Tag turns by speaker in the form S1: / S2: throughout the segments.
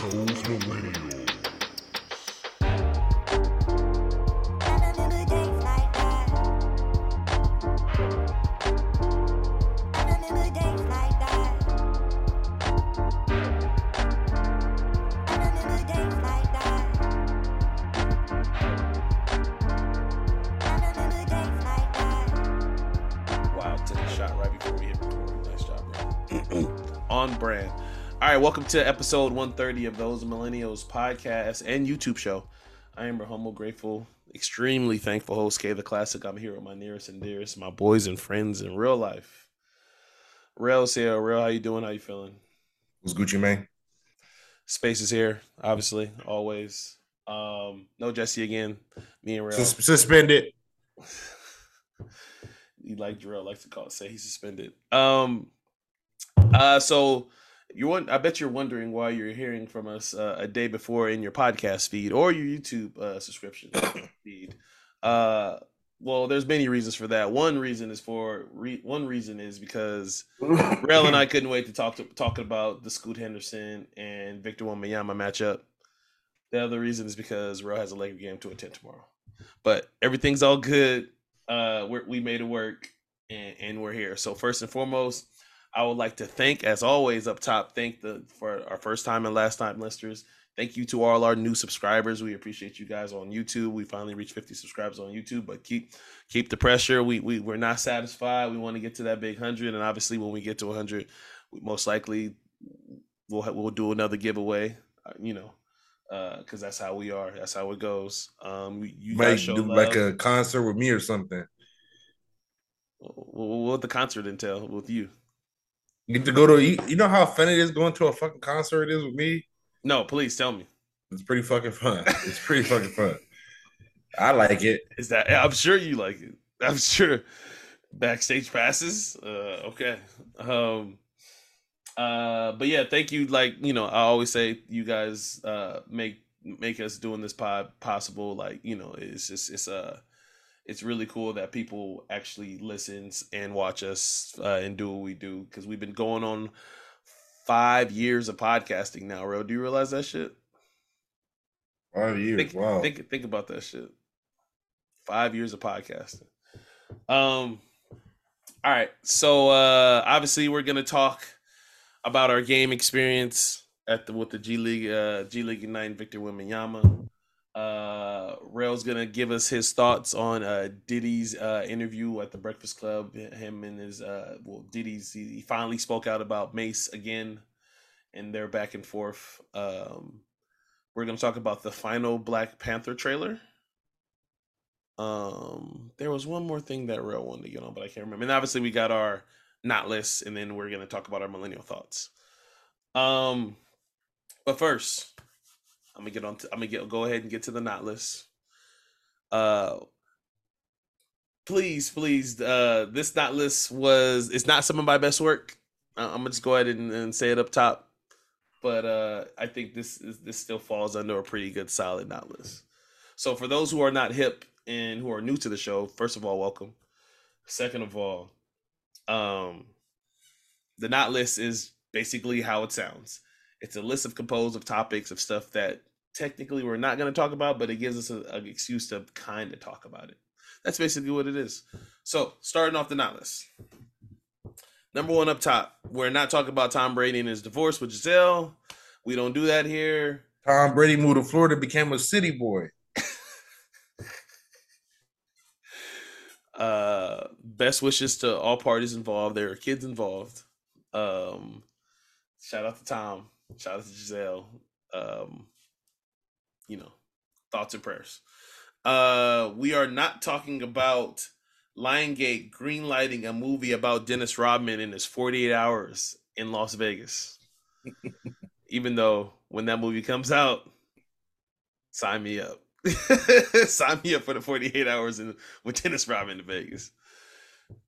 S1: Those millennials.
S2: Right, welcome to episode 130 of Those Millennials podcast and YouTube show. I am your humble, grateful, extremely thankful host, K the Classic. I'm here with my nearest and dearest, my boys and friends in real life. Rail's here. Rail, how you doing? How you feeling?
S3: What's Gucci man?
S2: Space is here, obviously, always. Um, no Jesse again. Me and Rail.
S3: Sus- suspended.
S2: you like Jarrell likes to call it say he's suspended. Um uh so you want I bet you're wondering why you're hearing from us uh, a day before in your podcast feed or your YouTube uh, subscription feed. Uh well, there's many reasons for that. One reason is for re- one reason is because Rail and I couldn't wait to talk to talking about the Scoot Henderson and Victor Wembanyama matchup. The other reason is because Rail has a Laker game to attend tomorrow. But everything's all good. Uh, we're, we made it work, and, and we're here. So first and foremost, I would like to thank, as always, up top, thank the for our first time and last time listeners. Thank you to all our new subscribers. We appreciate you guys on YouTube. We finally reached 50 subscribers on YouTube, but keep keep the pressure. We we we're not satisfied. We want to get to that big hundred, and obviously, when we get to 100, we most likely we'll we'll do another giveaway. Uh, you know, because that's how we are. That's how it goes. Um, you
S3: Might
S2: guys show
S3: do
S2: love.
S3: like a concert with me or something.
S2: What what the concert entail with you?
S3: Get to go to you, you know how fun it is going to a fucking concert is with me?
S2: No, please tell me.
S3: It's pretty fucking fun. It's pretty fucking fun. I like it.
S2: Is that? I'm sure you like it. I'm sure. Backstage passes. Uh, okay. Um. Uh. But yeah, thank you. Like you know, I always say you guys uh make make us doing this pod possible. Like you know, it's just it's uh it's really cool that people actually listens and watch us uh, and do what we do because we've been going on five years of podcasting now. Bro, do you realize that shit?
S3: Five years.
S2: think,
S3: wow.
S2: think think about that shit. Five years of podcasting. Um. All right, so uh obviously we're gonna talk about our game experience at the with the G League uh G League Ignite Victor Wembanyama. Uh Rail's gonna give us his thoughts on uh Diddy's uh interview at the Breakfast Club. Him and his uh well Diddy's he, he finally spoke out about Mase again and their back and forth. Um we're gonna talk about the final Black Panther trailer. Um, there was one more thing that Rail wanted to get on, but I can't remember. And obviously, we got our not list, and then we're gonna talk about our millennial thoughts. Um, but first, I'm gonna get on. To, I'm gonna get go ahead and get to the not list. Uh, please, please, uh, this not list was it's not some of my best work. Uh, I'm gonna just go ahead and, and say it up top but uh, I think this is this still falls under a pretty good solid not list. So for those who are not hip and who are new to the show, first of all, welcome. Second of all, um, the not list is basically how it sounds. It's a list of composed of topics of stuff that technically we're not going to talk about, but it gives us an excuse to kind of talk about it. That's basically what it is. So starting off the not list. Number one up top, we're not talking about Tom Brady and his divorce with Gisele. We don't do that here.
S3: Tom Brady moved to Florida, became a city boy.
S2: Uh, best wishes to all parties involved. There are kids involved. Um, shout out to Tom. Shout out to Gisele. Um, you know, thoughts and prayers. Uh, we are not talking about Lionsgate greenlighting a movie about Dennis Rodman in his 48 hours in Las Vegas. Even though when that movie comes out, sign me up. sign me up for the 48 hours in, with Dennis Rodman in Vegas.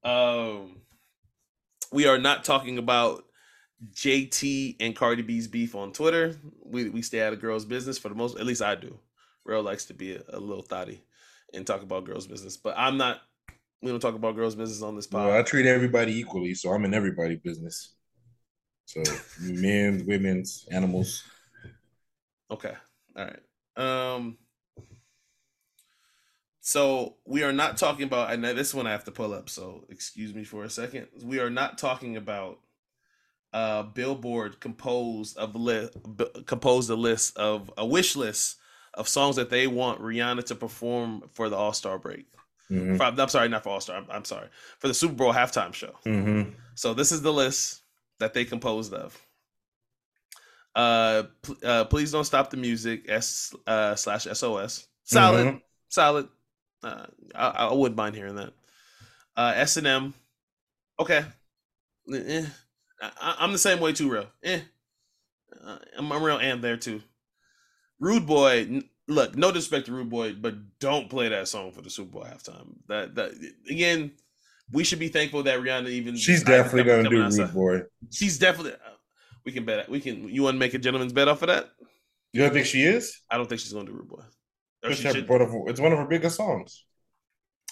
S2: Um, we are not talking about JT and Cardi B's beef on Twitter. We we stay out of girls' business for the most. At least I do. Rel likes to be a, a little thotty and talk about girls' business, but I'm not. We don't talk about girls' business on this pod.
S3: Well, I treat everybody equally, so I'm in everybody's business. So men, women's, animals.
S2: Okay. All right. Um. So we are not talking about, and this one I have to pull up. So excuse me for a second. We are not talking about uh Billboard composed of list composed a list of a wish list of songs that they want Rihanna to perform for the All Star break.
S3: Mhm.
S2: For- I'm sorry, not for All Star. I'm, I'm sorry for the Super Bowl halftime show.
S3: Mhm.
S2: So this is the list that they composed of. Uh, pl- uh please don't stop the music. S uh slash SOS. Solid,
S3: Mhm.
S2: solid. Uh, I, I wouldn't mind hearing that. Uh, S and M. Okay. Eh. I, I'm the same way too, real. Eh. Uh, I'm, I'm real and there too. Rude Boy. n- Look, no disrespect to Rude Boy, but don't play that song for the Super Bowl halftime. That that again, we should be thankful that Rihanna even.
S3: She's definitely gonna do
S2: outside.
S3: Rude Boy.
S2: She's definitely. uh, We can bet. We can. You want to make a gentleman's bet off of that?
S3: You don't think she is?
S2: I don't think she's gonna do Rude Boy. Or she
S3: one her- it's one of her biggest songs.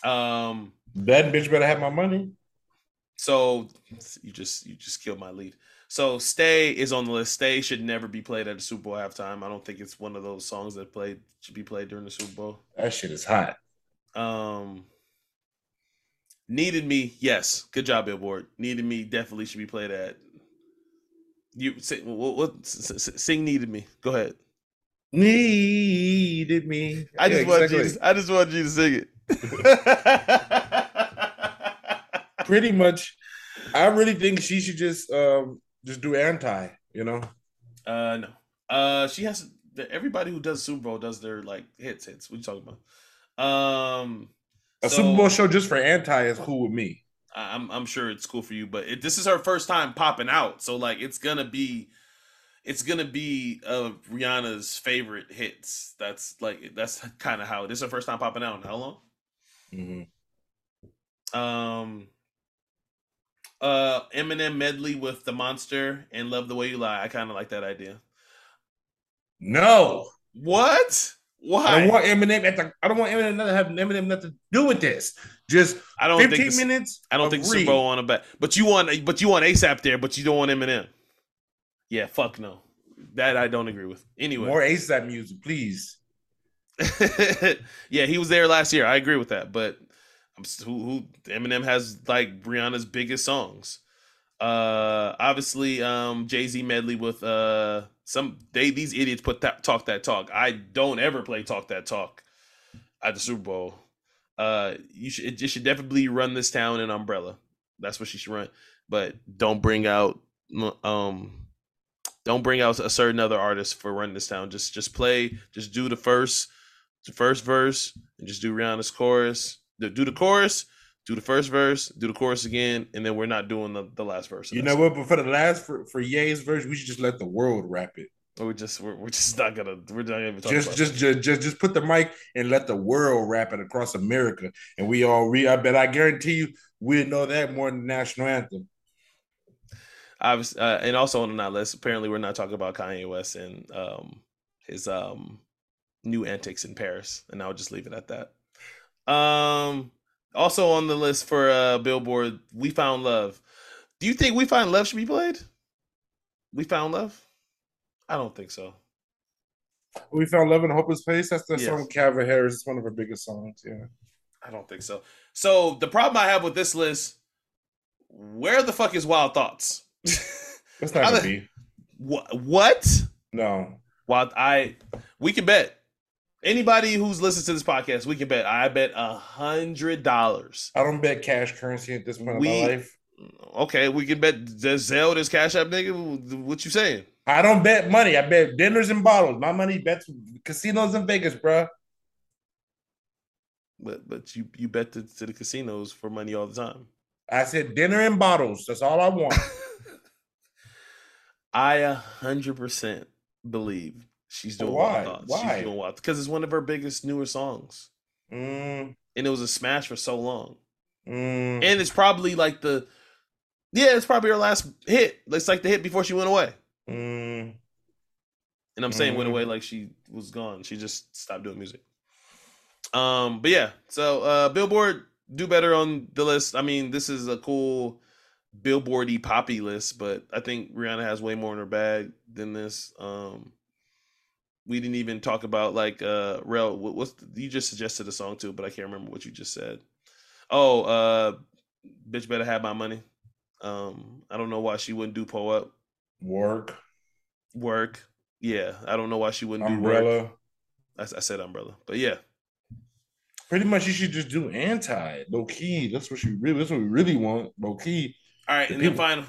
S2: Um.
S3: That bitch better have my money.
S2: So you just you just killed my lead. So "Stay" is on the list. "Stay" should never be played at the Super Bowl halftime. I don't think it's one of those songs that played should be played during the Super Bowl.
S3: That shit is hot.
S2: Um, "Needed Me," yes, good job, Billboard. "Needed Me" definitely should be played at. You sing, what, what sing "Needed Me"? Go ahead.
S3: Needed me.
S2: I just
S3: Yeah,
S2: want
S3: exactly.
S2: you. To, I just want you to sing it.
S3: Pretty much. I really think she should just um just do anti. You know.
S2: Uh no. Uh she has everybody who does Super Bowl does their like hits hits. What you talking about? Um
S3: A
S2: so,
S3: Super Bowl show just for anti is cool with me.
S2: I'm I'm sure it's cool for you, but it, this is her first time popping out. So like it's gonna be it's gonna be uh Rihanna's favorite hits. That's like that's kind of how this is her first time popping out in how long?
S3: Mhm.
S2: Um uh Eminem medley with the monster and Love the Way You Lie. I kind of like that idea.
S3: No,
S2: What? Why?
S3: I don't want Eminem at the. I don't want Eminem to have Eminem nothing to do with this. Just
S2: I don't think
S3: fifteen
S2: this-
S3: minutes.
S2: I don't think. Super Bowl on a bet. But you want but you want ASAP there, but you don't want Eminem. Yeah, fuck no. That I don't agree with. Anyway.
S3: More ASAP music, please.
S2: yeah, he was there last year. I agree with that. But who, who Eminem has like Rihanna's biggest songs. Uh obviously um Jay-Z medley with uh some they these idiots put that talk that talk. I don't ever play talk that talk at the Super Bowl. Uh you should it, it should definitely run this town in umbrella. That's what she should run. But don't bring out um don't bring out a certain other artist for run this town. Just just play, just do the first the first verse and just do Rihanna's chorus. Do the chorus, do the first verse, do the chorus again, and then we're not doing the, the last verse.
S3: You know what? But for the last for for Ye's version, we should just let the world rap it.
S2: We're just we're, we're just not gonna we're not gonna even talk
S3: Just
S2: about
S3: just, just just just put the mic and let the world rap it across America, and we all re. I bet I guarantee you we know that more than the national anthem.
S2: obviously, uh, and also on that list, apparently we're not talking about Kanye West and um his um new antics in Paris, and I'll just leave it at that. Um, also on the list for uh Billboard, "We Found Love." Do you think "We Found Love" should be played? "We Found Love"? I don't think so.
S3: We found love in a hopeless place. That's the
S2: Yes.
S3: song Calvin Harris. It's one of her biggest songs. Yeah.
S2: I don't think so. So the problem I have with this list, where the fuck is Wild Thoughts?
S3: That's not gonna be.
S2: what? What?
S3: No.
S2: Wild? I we can bet. Anybody who's listened to this podcast, we can bet. I bet a hundred dollars.
S3: I don't bet cash currency at this point
S2: We-
S3: in my life.
S2: Okay, we can bet. Zelle this Cash App nigga? What you saying?
S3: I don't bet money. I bet dinners and bottles. My money bets casinos in Vegas, bro.
S2: But but you you bet to, to the casinos for money all the time.
S3: I said dinner and bottles. That's all I want.
S2: I a hundred percent believe she's doing
S3: Why?
S2: Wild Thoughts.
S3: Why?
S2: She's doing Wild because it's one of her biggest newer songs,
S3: Mm,
S2: and it was a smash for so long.
S3: mm.
S2: And it's probably like the yeah, it's probably her last hit. It's like the hit before she went away.
S3: Mm,
S2: And I'm saying went
S3: Mm.
S2: away like she was gone. She just stopped doing music. Um, but yeah, so uh Billboard do better on the list. I mean, this is a cool billboardy poppy list, but I think Rihanna has way more in her bag than this. Um we didn't even talk about like uh Rel. What, what's the, you just suggested a song too, but I can't remember what you just said. Oh, uh, bitch, better have my money. Um, I don't know why she wouldn't do pull up
S3: work.
S2: Work, yeah. I don't know why she wouldn't
S3: umbrella.
S2: do work. I, I said umbrella, but yeah.
S3: Pretty much, you should just do anti low key. That's what you really. That's what we really want. Low key.
S2: All right, the and people. then final.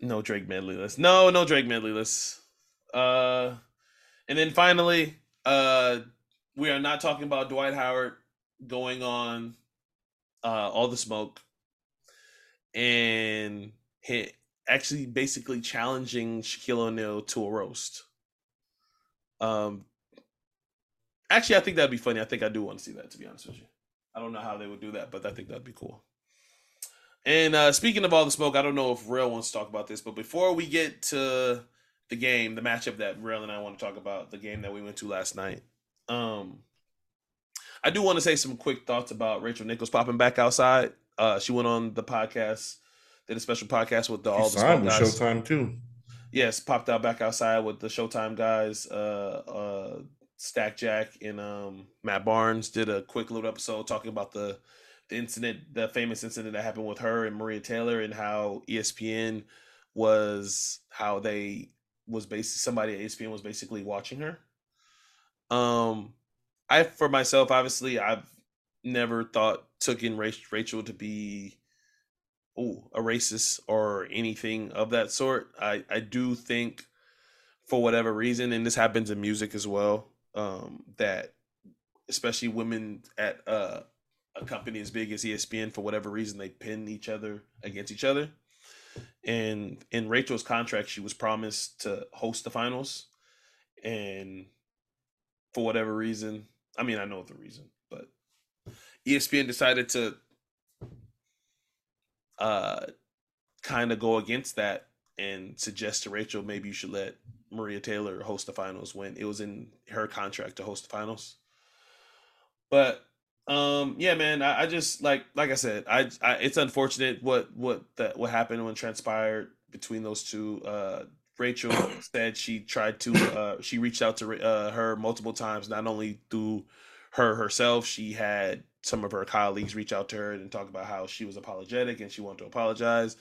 S2: No Drake medley list. No, no Drake medley list. Uh, and then finally, uh, we are not talking about Dwight Howard going on uh, all the smoke and hit actually basically challenging Shaquille O'Neal to a roast. Um, actually, I think that'd be funny. I think I do want to see that. To be honest with you, I don't know how they would do that, but I think that'd be cool. And uh, speaking of all the smoke, I don't know if Rel wants to talk about this, but before we get to the game, the matchup that Rel and I want to talk about, the game that we went to last night. Um, I do want to say some quick thoughts about Rachel Nichols popping back outside. Uh, she went on the podcast, did a special podcast with the
S3: all the guys. Showtime too.
S2: Yes, popped out back outside with the Showtime guys. Uh, uh, Stack Jack and um, Matt Barnes did a quick little episode talking about the the incident, the famous incident that happened with her and Maria Taylor, and how ESPN was how they was basically somebody at ESPN was basically watching her. Um, I for myself, obviously, I've never thought took in Rachel to be oh a racist or anything of that sort. I I do think for whatever reason, and this happens in music as well, um, that especially women at uh, a company as big as ESPN, for whatever reason, they pin each other against each other. And in Rachel's contract, she was promised to host the finals, and for whatever reason, I mean, I know the reason, but ESPN decided to uh, kind of go against that and suggest to Rachel maybe you should let Maria Taylor host the finals when it was in her contract to host the finals. But um, yeah, man, I, I, just like like I said, I, I it's unfortunate what what that what happened when transpired between those two. Uh, Rachel said she tried to uh, she reached out to uh, her multiple times, not only through her herself, she had some of her colleagues reach out to her and talk about how she was apologetic and she wanted to apologize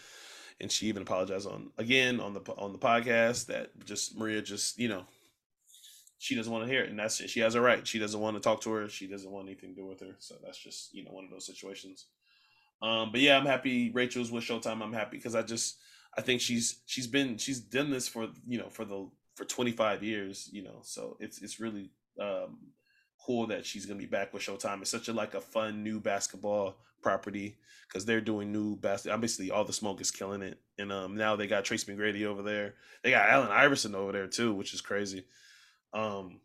S2: and she even apologized on again on the on the podcast that just Maria just you know she doesn't want to hear it, and that's it. She has a right. She doesn't want to talk to her. She doesn't want anything to do with her. So that's just you know one of those situations. Um, but yeah, I'm happy Rachel's with Showtime. I'm happy because I just I think she's she's been she's done this for you know for the for 25 years. You know, so it's it's really um, cool that she's gonna be back with Showtime. It's such a like a fun new basketball property because they're doing new basketball. Obviously, all the smoke is killing it, and um, now they got Tracy McGrady over there. They got Allen Iverson over there too, which is crazy. Um,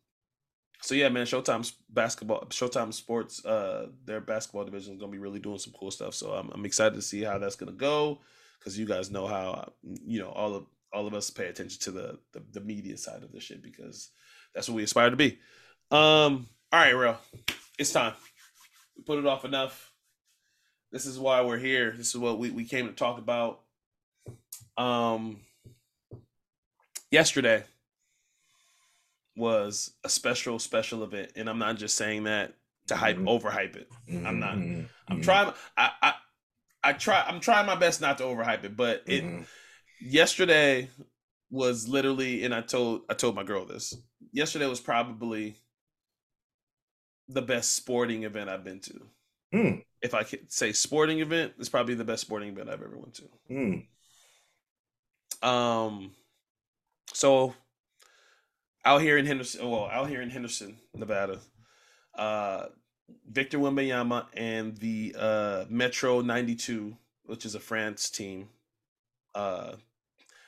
S2: so yeah, man, Showtime's basketball, Showtime Sports, uh, their basketball division is gonna be really doing some cool stuff. So I'm, I'm excited to see how that's gonna go because you guys know how you know all of all of us pay attention to the, the, the media side of this shit because that's what we aspire to be. Um, all right, real, it's time. We put it off enough. This is why we're here. This is what we, we came to talk about. Um, yesterday was a special special event, and I'm not just saying that to hype mm-hmm. overhype it. Mm-hmm. I'm not. Mm-hmm. I'm mm-hmm. trying. I, I I try. I'm trying my best not to overhype it, but it mm-hmm. yesterday was literally, and I told I told my girl this. Yesterday was probably the best sporting event I've been to. Mm. If I could say sporting event, it's probably the best sporting event I've ever went to. Mm. Um, so out here in Henderson, well, out here in Henderson, Nevada, uh, Victor Wembanyama and the uh, Metro 92, which is a France team. Uh,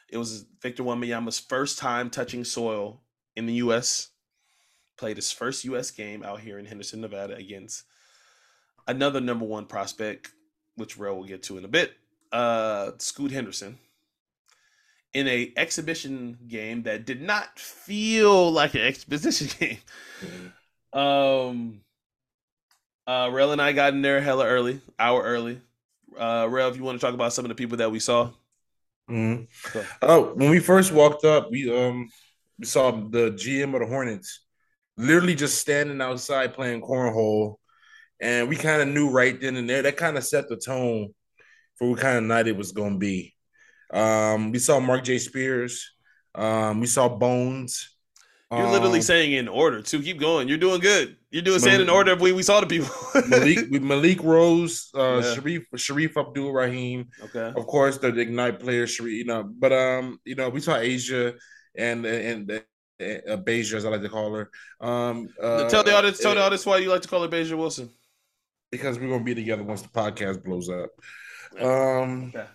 S2: it was Victor Wembanyama's first time touching soil in the U.S. Played his first U.S. game out here in Henderson, Nevada, against another number one prospect, which Rel will get to in a bit, uh, Scoot Henderson in a exhibition game that did not feel like an exhibition game. Mm-hmm. Um, uh, Rel and I got in there hella early, hour early. Uh, Rel, if you want to talk about some of the people that we saw.
S3: Mm-hmm. Oh, when we first walked up, we um we saw the GM of the Hornets literally just standing outside playing cornhole, and we kind of knew right then and there that kind of set the tone for what kind of night it was going to be. Um, we saw Marc J. Spears. Um, we saw Bones.
S2: You're literally
S3: Um,
S2: saying in order to keep going. You're doing good. You're doing saying in order of we, we saw the people.
S3: Malik Malik Rose, uh,
S2: Yeah.
S3: Sharif Shareef Abdur-Rahim,
S2: okay.
S3: of course the Ignite player, Sharif, you know, but um, you know, we saw A'ja and and uh, uh, Beja, as I like to call her. Um, uh,
S2: tell the audience, tell the audience why you like to call her Beja Wilson.
S3: because we're gonna be together once the podcast blows up. Um,
S2: Okay.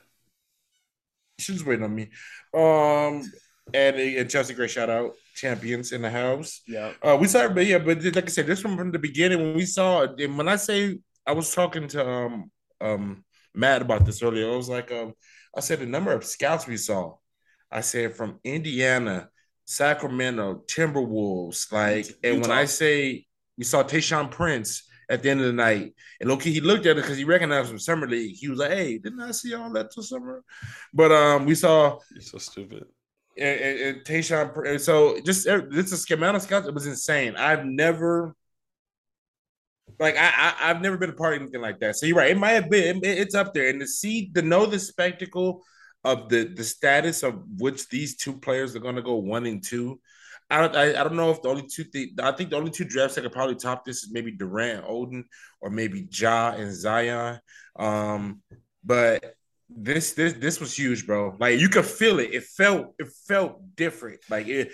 S3: She's waiting on me. Um, and, and Chelsea, great shout out, champions in the house.
S2: Yeah.
S3: Uh, we saw, but yeah, but like I said, this from from the beginning when we saw. And when I say I was talking to um um Matt about this earlier, I was like, um, I said the number of scouts we saw. I said from Indiana, Sacramento, Timberwolves, like, and when I say we saw Tayshaun Prince at the end of the night, and okay, he looked at it because he recognized from summer league. He was like, "Hey, didn't I see all that till summer?" But um, we saw
S2: You're so stupid.
S3: and, and, and Tayshaun. So just uh, this is amount of scouts. It was insane. I've never. Like I, I, I've never been a part of anything like that. So you're right. It might have been. It- it's up there, and to see, to know the spectacle of the the status of which these two players are going to go one and two. I don't. I, I don't know if the only two. Th- I think the only two drafts that could probably top this is maybe Durant, Oden, or maybe Ja and Zion. Um, but this this this was huge, bro. Like you could feel it. It felt it felt different. Like it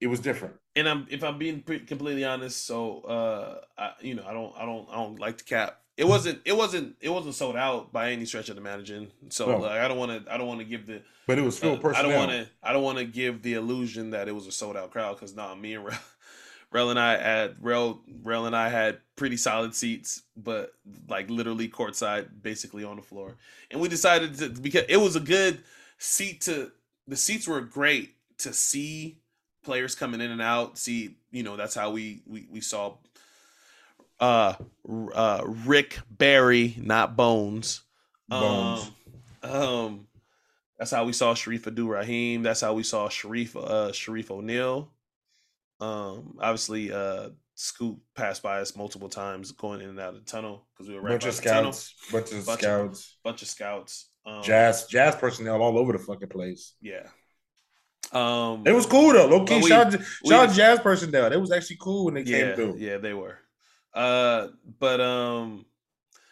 S3: it was different.
S2: And I'm if I'm being completely honest, so uh, I, you know, I don't, I don't, I don't like to cap. It wasn't, it wasn't, it wasn't sold out by any stretch of the managing. So
S3: No.
S2: like, I don't want to, I don't want to give the,
S3: But it was
S2: uh,
S3: filled
S2: I don't want to, I don't want to give the illusion that it was a sold out crowd because nah, me and Rel, Rel and I had Rel, Rel and I had pretty solid seats, but like literally courtside, basically on the floor, and we decided to because it was a good seat to, the seats were great to see players coming in and out. See, you know, that's how we we we saw uh uh Rick Barry, not Bones.
S3: Bones.
S2: Um, um that's how we saw Shareef Abdur-Rahim. That's how we saw Sharif uh Shareef O'Neal. Um obviously uh Scoot passed by us multiple times going in and out of the tunnel because we were right
S3: bunch
S2: by
S3: of
S2: the tunnel.
S3: scouts, bunch of
S2: Bunch of-
S3: scouts,
S2: Bunch of scouts. Um,
S3: jazz, jazz personnel all over the fucking place.
S2: Yeah. Um
S3: It was cool though. Low key,
S2: we-
S3: shout,
S2: we-
S3: shout out jazz personnel. It was actually cool when they
S2: yeah,
S3: came through.
S2: Yeah, they were. Uh, but um,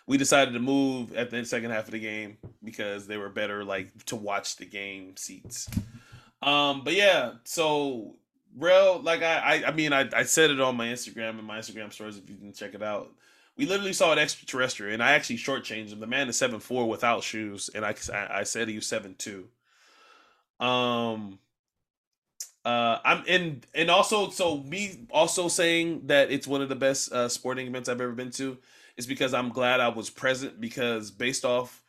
S2: we decided to move at the second half of the game because they were better, like to watch the game seats. Um, but yeah, so real like I, I, I mean, I, I said it on my Instagram and my Instagram stories if you can check it out. We literally saw an extraterrestrial, and I actually shortchanged him. The man is seven four without shoes, and I, I, I said he was seven two. Um, uh, I'm and and also so me also saying that it's one of the best uh, sporting events I've ever been to is because I'm glad I was present because based off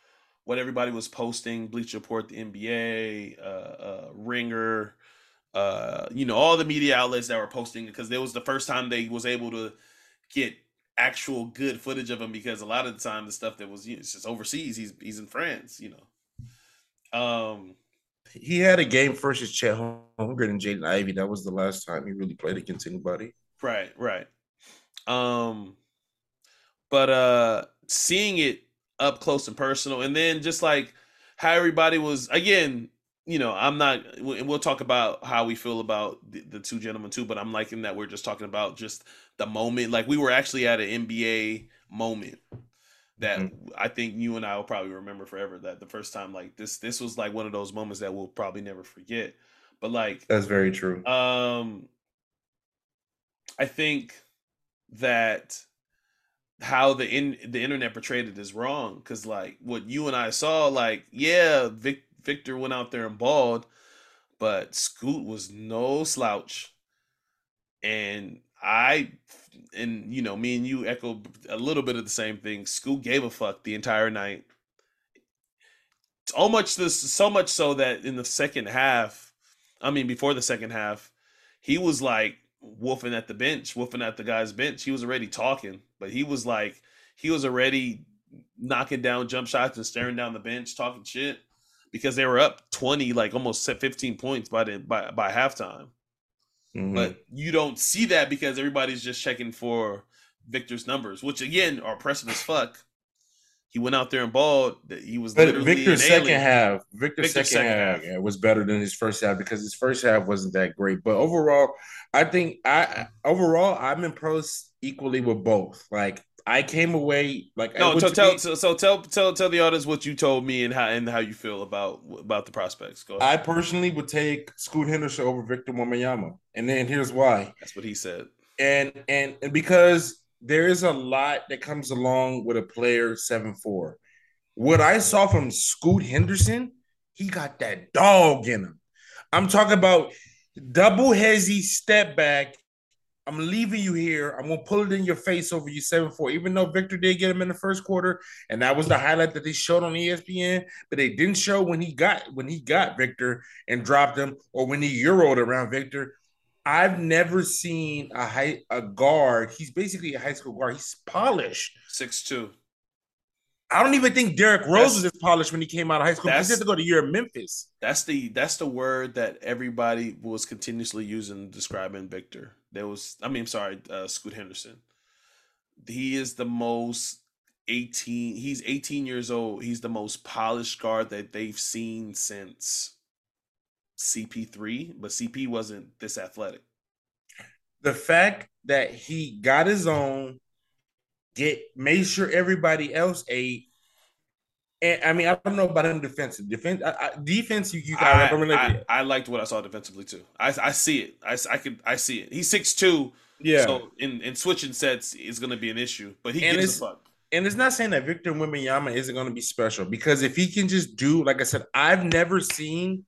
S2: what everybody was posting, Bleacher Report, the NBA, uh, uh, Ringer, uh, you know, all the media outlets that were posting because it was the first time they was able to get actual good footage of him because a lot of the time the stuff that was you know, it's just overseas. He's he's in France, you know. Um,
S3: He had a game versus Chet Holmgren and Jaden Ivey. That was the last time he really played against anybody.
S2: Right, right. Um but uh seeing it up close and personal and then just like how everybody was again, you know, I'm not and we'll talk about how we feel about the, the two gentlemen too, but I'm liking that we're just talking about just the moment like we were actually at an NBA moment that I think you and I will probably remember forever that the first time like this this was like one of those moments that we'll probably never forget. But like
S3: That's very true.
S2: um, I think that how the in the internet portrayed it is wrong because like what you and I saw, like yeah, Vic, Victor went out there and balled, but Scoot was no slouch, and I and you know me and you echo a little bit of the same thing. Scoot gave a fuck the entire night. So much this so much so that in the second half, I mean before the second half, he was like wolfing at the bench, wolfing at the guy's bench. He was already talking, but he was like he was already knocking down jump shots and staring down the bench, talking shit because they were up 20, like almost 15 points by the by by halftime. Mm-hmm. but you don't see that because everybody's just checking for Victor's numbers, which again are pressing as fuck. He went out there and balled. He was but
S3: Victor's second half. Victor's, Victor's second, second, half, half. was better than his first half because his first half wasn't that great. But overall, I think I overall I'm impressed equally with both. Like I came away like
S2: no. So tell, so, so tell tell tell the audience what you told me and how and how you feel about about the prospects. Go
S3: ahead. I personally would take Scoot Henderson over Victor Wembanyama, and then here's why.
S2: That's what he said.
S3: And and and because there is a lot that comes along with a player seven four. What I saw from Scoot Henderson, he got that dog in him. I'm talking about double hezzy step back I'm leaving you here. I'm gonna pull it in your face over you seven four. Even though Victor did get him in the first quarter, and that was the highlight that they showed on ESPN, but they didn't show when he got when he got Victor and dropped him, or when he euroed around Victor. I've never seen a high a guard. He's basically a high school guard. He's polished.
S2: Six two.
S3: I don't even think Derrick Rose that's, was as polished when he came out of high school. He had to go to year of Memphis.
S2: That's the that's the word that everybody was continuously using describing Victor. There was, I mean, I'm sorry, uh, Scoot Henderson. He is the most 18. He's 18 years old. He's the most polished guard that they've seen since CP3, but CP wasn't this athletic.
S3: The fact that he got his own get made sure everybody else ate. And I mean, I don't know about him defensive. Defense, I, I, defense, you, you got.
S2: I, I, I, liked what I saw defensively too. I, I see it. I, I could I see it. He's six two. Yeah. So in, in switching sets is going to be an issue, but he and gives a fuck.
S3: And it's not saying that Victor Wembanyama isn't going to be special because if he can just do, like I said, I've never seen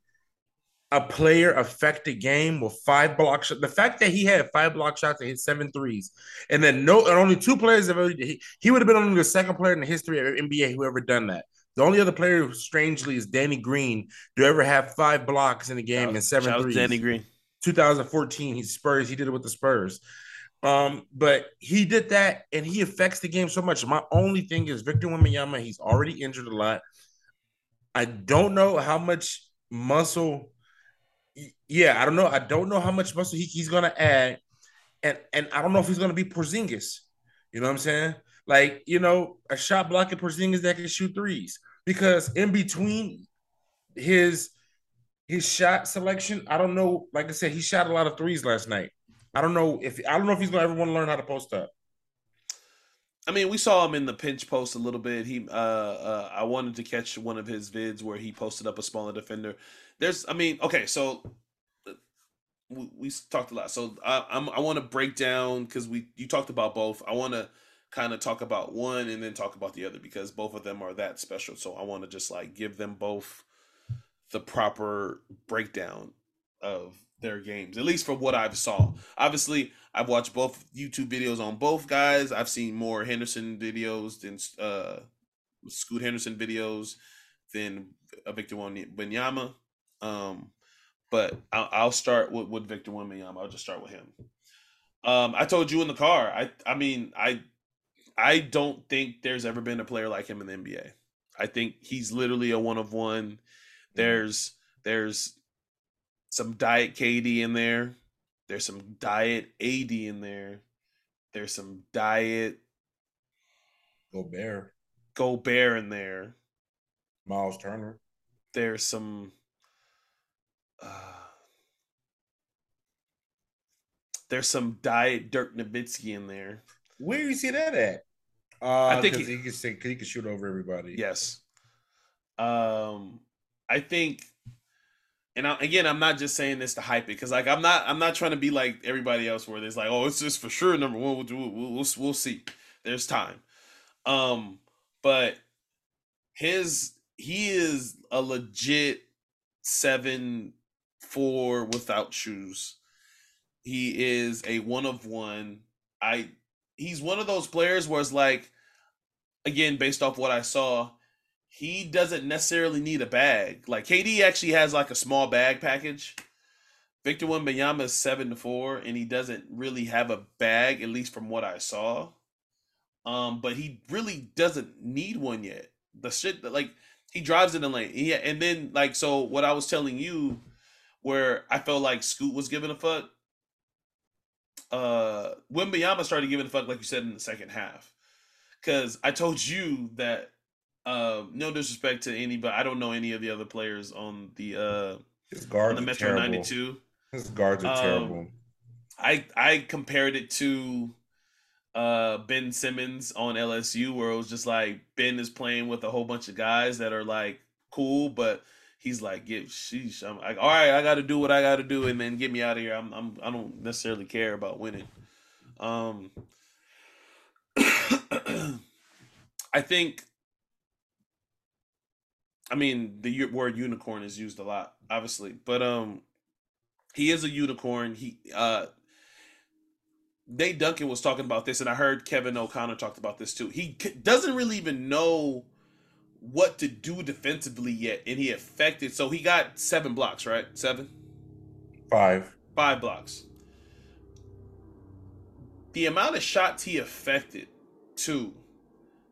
S3: a player affect a game with five block shots. The fact that he had five block shots and hit seven threes, and then no, and only two players have ever, he, he would have been only the second player in the history of NBA who ever done that. The only other player, strangely, is Danny Green to ever have five blocks in a game and seven Shout threes.
S2: Danny Green.
S3: 2014, he's Spurs. He did it with the Spurs. Um, but he did that, and he affects the game so much. My only thing is Victor Wembanyama. He's already injured a lot. I don't know how much muscle yeah, I don't know. I don't know how much muscle he, he's gonna add, and and I don't know if he's gonna be Porzingis. You know what I'm saying? Like you know, a shot blocking Porzingis that can shoot threes. Because in between his his shot selection, I don't know. Like I said, he shot a lot of threes last night. I don't know if I don't know if he's gonna ever want to learn how to post up.
S2: I mean, we saw him in the pinch post a little bit. He, uh, uh, I wanted to catch one of his vids where he posted up a smaller defender. There's, I mean, okay, so we, we talked a lot. So I, I'm, I want to break down because we you talked about both. I want to kind of talk about one and then talk about the other because both of them are that special. So I want to just like give them both the proper breakdown of their games, at least for what I've saw. Obviously, I've watched both YouTube videos on both guys. I've seen more Henderson videos than uh, Scoot Henderson videos than Victor Wembanyama. Um, but I'll, I'll start with, with Victor Wembanyama. I'll just start with him. Um, I told you in the car. I I mean I I don't think there's ever been a player like him in the NBA. I think he's literally a one of one. There's there's some diet KD in there. There's some diet AD in there. There's some diet
S3: Gobert.
S2: Gobert in there.
S3: Miles Turner.
S2: There's some uh, there's some diet Dirk Nowitzki in there.
S3: Where do you see that at? Uh, I think he, he can he can shoot over everybody.
S2: Yes. Um, I think, and I, again, I'm not just saying this to hype it because, like, I'm not, I'm not trying to be like everybody else where there's like, oh, it's just for sure number one. We'll do, we'll, we'll, we'll see. There's time. Um, but his he is a legit seven four without shoes. He is a one of one. I he's one of those players where it's like again, based off what I saw, he doesn't necessarily need a bag. Like KD actually has like a small bag package. Victor Wembanyama is seven to four, and he doesn't really have a bag, at least from what I saw. Um, but he really doesn't need one yet. The shit that like he drives in the lane. Yeah, and then like so what I was telling you where I felt like Scoot was giving a fuck. uh Wembanyama started giving a fuck, like you said in the second half. Cause I told you that uh, no disrespect to any, but I don't know any of the other players on the uh
S3: His guards
S2: on the Metro ninety two.
S3: His guards are
S2: Um,
S3: terrible.
S2: I I compared it to uh Ben Simmons on LSU where it was just like Ben is playing with a whole bunch of guys that are like cool, but he's like, "Get sheesh." I'm like, "All right, I got to do what I got to do, and then get me out of here." I'm, I'm I don't necessarily care about winning. Um, I think. I mean, the word unicorn is used a lot, obviously, but um, he is a unicorn. He uh, Nate Duncan was talking about this, and I heard Kevin O'Connor talked about this too. He doesn't really even know what to do defensively yet, and he affected. So he got seven blocks, right? Seven,
S3: Five.
S2: five blocks. The amount of shots he affected, too,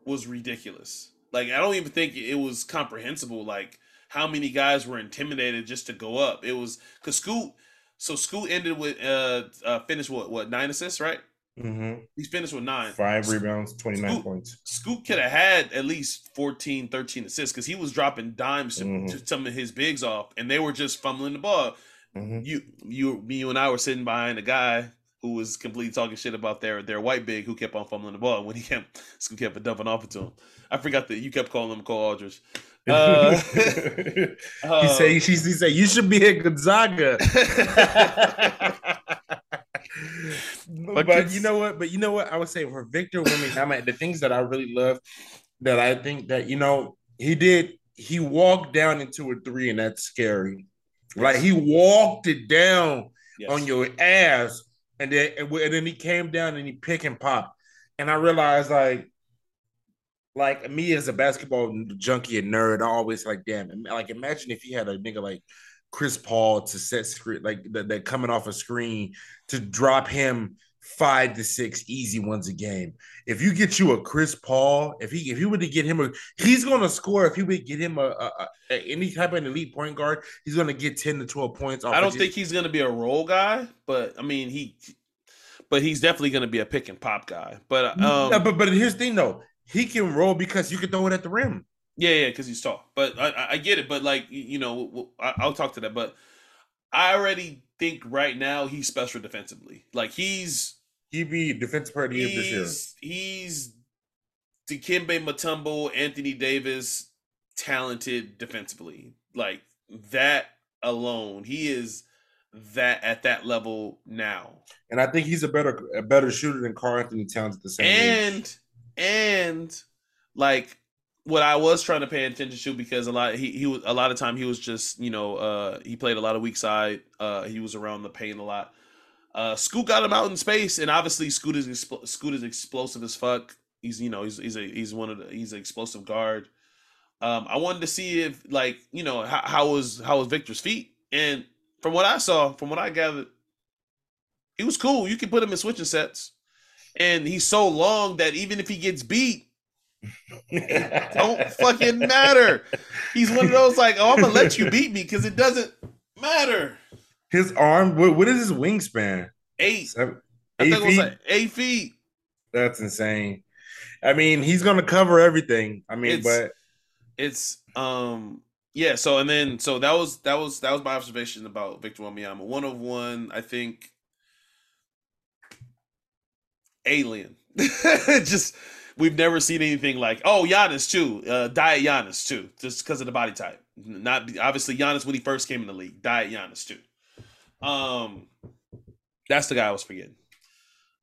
S2: was ridiculous. Like I don't even think it was comprehensible. Like how many guys were intimidated just to go up. It was because Scoot. So Scoot ended with uh, uh finished what what nine assists, right?
S3: Mm-hmm.
S2: He's finished with nine.
S3: Five rebounds, 29
S2: Scoot-
S3: points.
S2: Scoot could have had at least 14, 13 assists because he was dropping dimes to,
S3: Mhm.
S2: to some of his bigs off, and they were just fumbling the ball.
S3: hmm
S2: You, you, me, you, and I were sitting behind a guy who was completely talking shit about their their white big who kept on fumbling the ball. When he kept kept dumping off it to him, I forgot that you kept calling him Cole Aldrich. Uh,
S3: he said, he, he said, you should be at Gonzaga. but
S2: kids-
S3: you know what? But you know what? I would say for Victor Wembanyama, the things that I really love, that I think that you know he did. He walked down into a three, and that's scary. Like he walked it down
S2: yes.
S3: on your ass, and then and then he came down and he pick and pop, and I realized like. Like me as a basketball junkie and nerd, I always like, damn, like imagine if he had a nigga like Chris Paul to set screen, like that coming off a screen to drop him five to six easy ones a game. If you get you a Chris Paul, if he if you were to get him a, he's gonna score. If you would get him a, a, a any type of an elite point guard, he's gonna get ten to twelve points. Off
S2: I don't think he's gonna be a role guy, but I mean he, but he's definitely gonna be a pick and pop guy. But um,
S3: No, but but here's the thing though, he can roll because you can throw it at the rim.
S2: Yeah, yeah, because he's tall. But I, I- I get it. But like you you know, I'll talk to that. But I already think right now he's special defensively. Like he's
S3: He'd be defensive player of the year this year.
S2: he's Dikembe Mutombo, Anthony Davis, talented defensively. Like that alone, he is that at that level now.
S3: And I think he's a better a better shooter than Karl-Anthony Towns at the same age.
S2: and and like what I was trying to pay attention to because a lot he he was a lot of time he was just you know uh he played a lot of weak side uh he was around the paint a lot. Uh, Scoot got him out in space, and obviously Scoot is Scoot is explosive as fuck. He's you know he's he's a he's one of the he's an explosive guard. Um, I wanted to see if like you know how, how was how was Victor's feet, and from what I saw, from what I gathered, he was cool. You can put him in switching sets, and he's so long that even if he gets beat, don't fucking matter. He's one of those like, oh, I'm gonna let you beat me because it doesn't matter.
S3: His arm, what, what is his wingspan?
S2: Eight,
S3: Seven,
S2: I
S3: eight
S2: think it was
S3: feet?
S2: like eight feet.
S3: That's insane. I mean, he's gonna cover everything. I mean,
S2: It's-
S3: but
S2: It's um yeah. So and then so that was that was that was my observation about Victor Wembanyama. One of one, I think. Alien. Just we've never seen anything like oh Giannis too, uh, diet Giannis too, just because of the body type. Not obviously Giannis when he first came in the league, diet Giannis too. Um, that's the guy I was forgetting.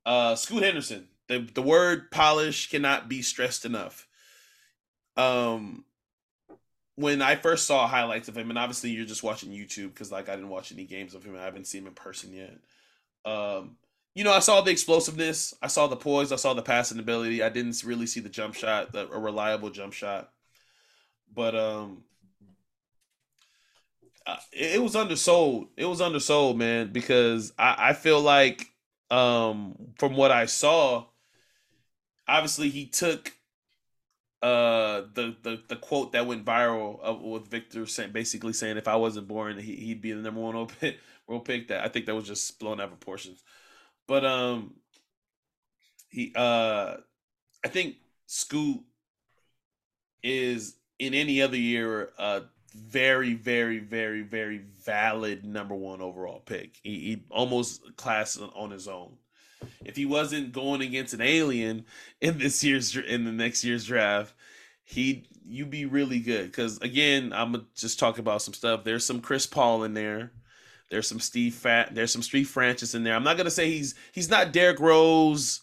S2: Uh, Scoot Henderson. The the word polish cannot be stressed enough. Um, when I first saw highlights of him, and obviously you're just watching YouTube because like I didn't watch any games of him. I haven't seen him in person yet. Um, you know, I saw the explosiveness, I saw the poise, I saw the passing ability. I didn't really see the jump shot, the, a reliable jump shot. But um, it, it was undersold. It was undersold, man, because I, I feel like um from what I saw, obviously he took uh the the, the quote that went viral of, with Victor saying basically saying if I wasn't born he, he'd be the number one pick, world pick that I think that was just blown out of proportions. But um, he uh, I think Scoot is in any other year a very, very, very, very valid number one overall pick. He, he almost class on his own. If he wasn't going against an alien in this year's in the next year's draft, he you be really good. Because again, I'm gonna just talk about some stuff. There's some Chris Paul in there. There's some Steve Fat. There's some Steve Francis in there. I'm not gonna say he's he's not Derrick Rose,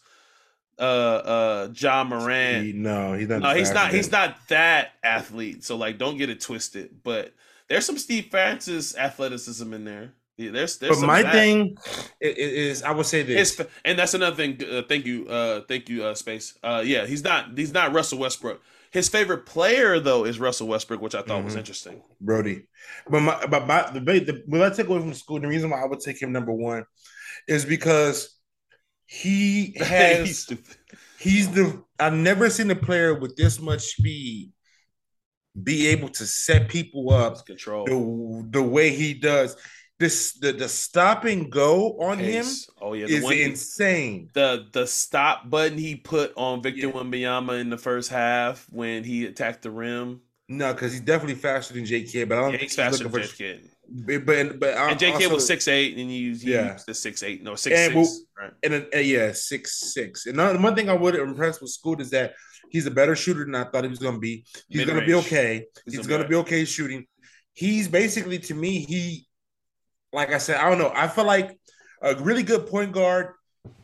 S2: uh, uh, Ja Morant.
S3: He- no, he's not.
S2: No, he's not. He's not that athlete. So like, don't get it twisted. But there's some Steve Francis athleticism in there. Yeah, there's there's
S3: But my
S2: that.
S3: thing i- i- is, I would say this.
S2: His, and that's another thing. Uh, thank you, uh, thank you, uh, Space. Uh, yeah, he's not he's not Russell Westbrook. His favorite player though is Russell Westbrook, which I thought was
S3: Mhm.
S2: interesting.
S3: Brody. But my but my the, the what I take away from Scoot, the reason why I would take him number one is because he
S2: He's
S3: has
S2: stupid.
S3: he's the I've never seen a player with this much speed be able to set people up
S2: control.
S3: the, the way he does. This the, the stop and go on him
S2: Oh yeah, the
S3: is
S2: one
S3: insane.
S2: the the stop button he put on Victor
S3: Yeah.
S2: Wembanyama in the first half when he attacked the rim.
S3: No, because he's definitely faster than JK, but I don't
S2: Yeah,
S3: think
S2: he's faster than
S3: looking
S2: J
S3: for-
S2: Kid.
S3: But but, but
S2: And J Kidd
S3: also-
S2: was six eight, and you he
S3: Yeah.
S2: used the six eight, no six
S3: And
S2: six.
S3: well-
S2: right.
S3: and yeah, six six. And one thing I would impress with Scoot is that he's a better shooter than I thought he was going to be. He's going to be okay.
S2: He's
S3: He's,
S2: gonna,
S3: gonna
S2: be
S3: okay shooting. He's basically to me, he, like I said, I don't know. I feel like a really good point guard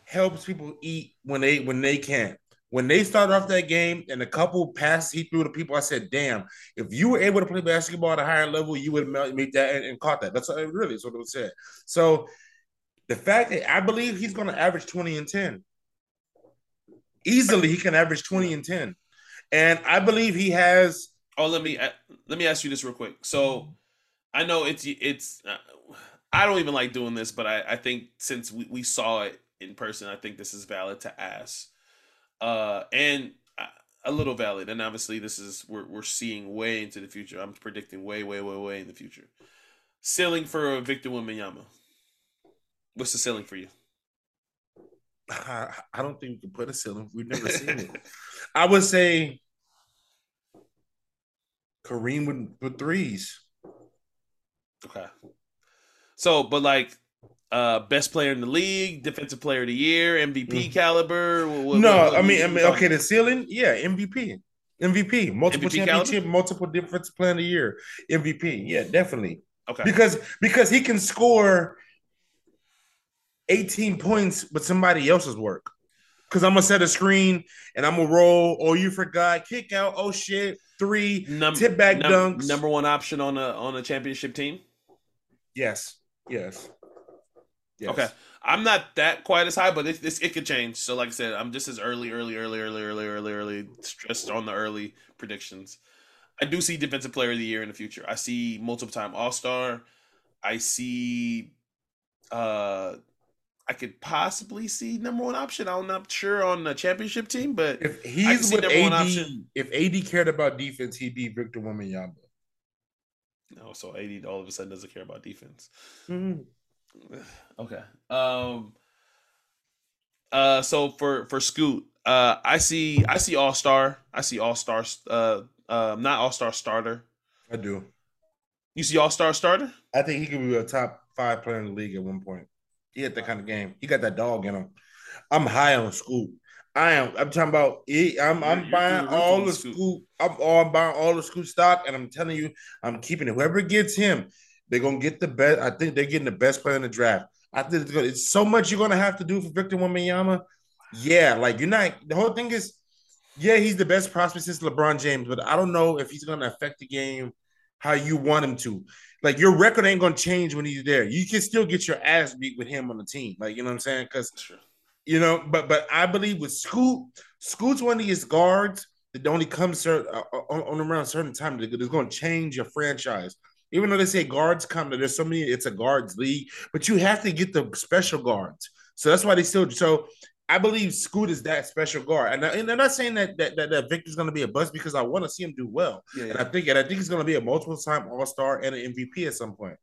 S3: helps people eat when they when they can. When they started off that game and a couple passes he threw to people, I said, "Damn! If you were able to play basketball at a higher level, you would have made that and, and caught that." That's what, really is what it was said. So the fact that I believe he's going to average twenty and ten easily, he can average twenty and ten, and I believe he has.
S2: Oh, let me uh, let me ask you this real quick. So, I know it's it's. Uh, I don't even like doing this, but I I think since we, we saw it in person, I think this is valid to ask, uh, and a little valid. And obviously, this is we're we're seeing way into the future. I'm predicting way way way way in the future. Ceiling for Victor Wembanyama. What's the ceiling for you?
S3: I, I don't think we can put a ceiling. We've never seen it. I would say Kareem with, with threes.
S2: Okay. So, but like, uh, best player in the league, defensive player of the year, MVP
S3: Mm.
S2: caliber. what- what-
S3: no,
S2: what-
S3: I mean, I mean, okay, the ceiling, yeah, MVP, MVP, multiple
S2: MVP
S3: championship, multiple defensive player of the year, MVP, yeah, definitely,
S2: Okay.
S3: because because he can score eighteen points with somebody else's work. Because I'm gonna set a screen and I'm gonna roll. Oh, you forgot, kick out. Oh shit, three.
S2: Num-
S3: tip back
S2: num-
S3: dunks.
S2: Number one option on a on a championship team.
S3: Yes, yes, yes.
S2: Okay. I'm not that quite as high, but it, it, it could change. So, like I said, I'm just as early, early, early, early, early, early, early, stressed on the early predictions. I do see defensive player of the year in the future. I see multiple time All Star. I see. uh I could possibly see number one option. I'm not sure on the championship team, but
S3: If he's with AD,
S2: option.
S3: if AD cared about defense, he'd be Victor Wembanyama.
S2: No. So AD all of a sudden doesn't care about defense.
S3: Mm-hmm.
S2: Okay. Um. Uh. So for for Scoot, uh, I see I see All Star. I see All Star. Uh. Uh. Not All Star starter.
S3: I do.
S2: You see All Star starter?
S3: I think he could be a top five player in the league at one point. He had that kind of game. He got that dog in him. I'm high on Scoot. I am. I'm talking about. I'm. I'm buying all the
S2: Scoot.
S3: Scoot. I'm all I'm buying all the Scoot stock, and I'm telling you, I'm keeping it. Whoever gets him, they're gonna get the best. I think they're getting the best player in the draft. I think it's, gonna, it's so much you're gonna have to do for Victor Wembanyama. Yeah, like you're not. The whole thing is, yeah, he's the best prospect since LeBron James, but I don't know if he's gonna affect the game how you want him to. Like your record ain't gonna change when he's there. You can still get your ass beat with him on the team. Like you know what I'm saying? Because
S2: Sure.
S3: You know, but but I believe with Scoot, Scoot's one of these guards that only comes certain, uh, on, on around a certain time. that It's going to change your franchise. Even though they say guards come, there's so many. It's a guards league, but you have to get the special guards. So that's why they still. So I believe Scoot is that special guard, and, I, and I'm not saying that that that, that Victor's going to be a bust because I want to see him do well.
S2: Yeah.
S3: And I think and I think he's going to be a multiple time All Star and an MVP at some point.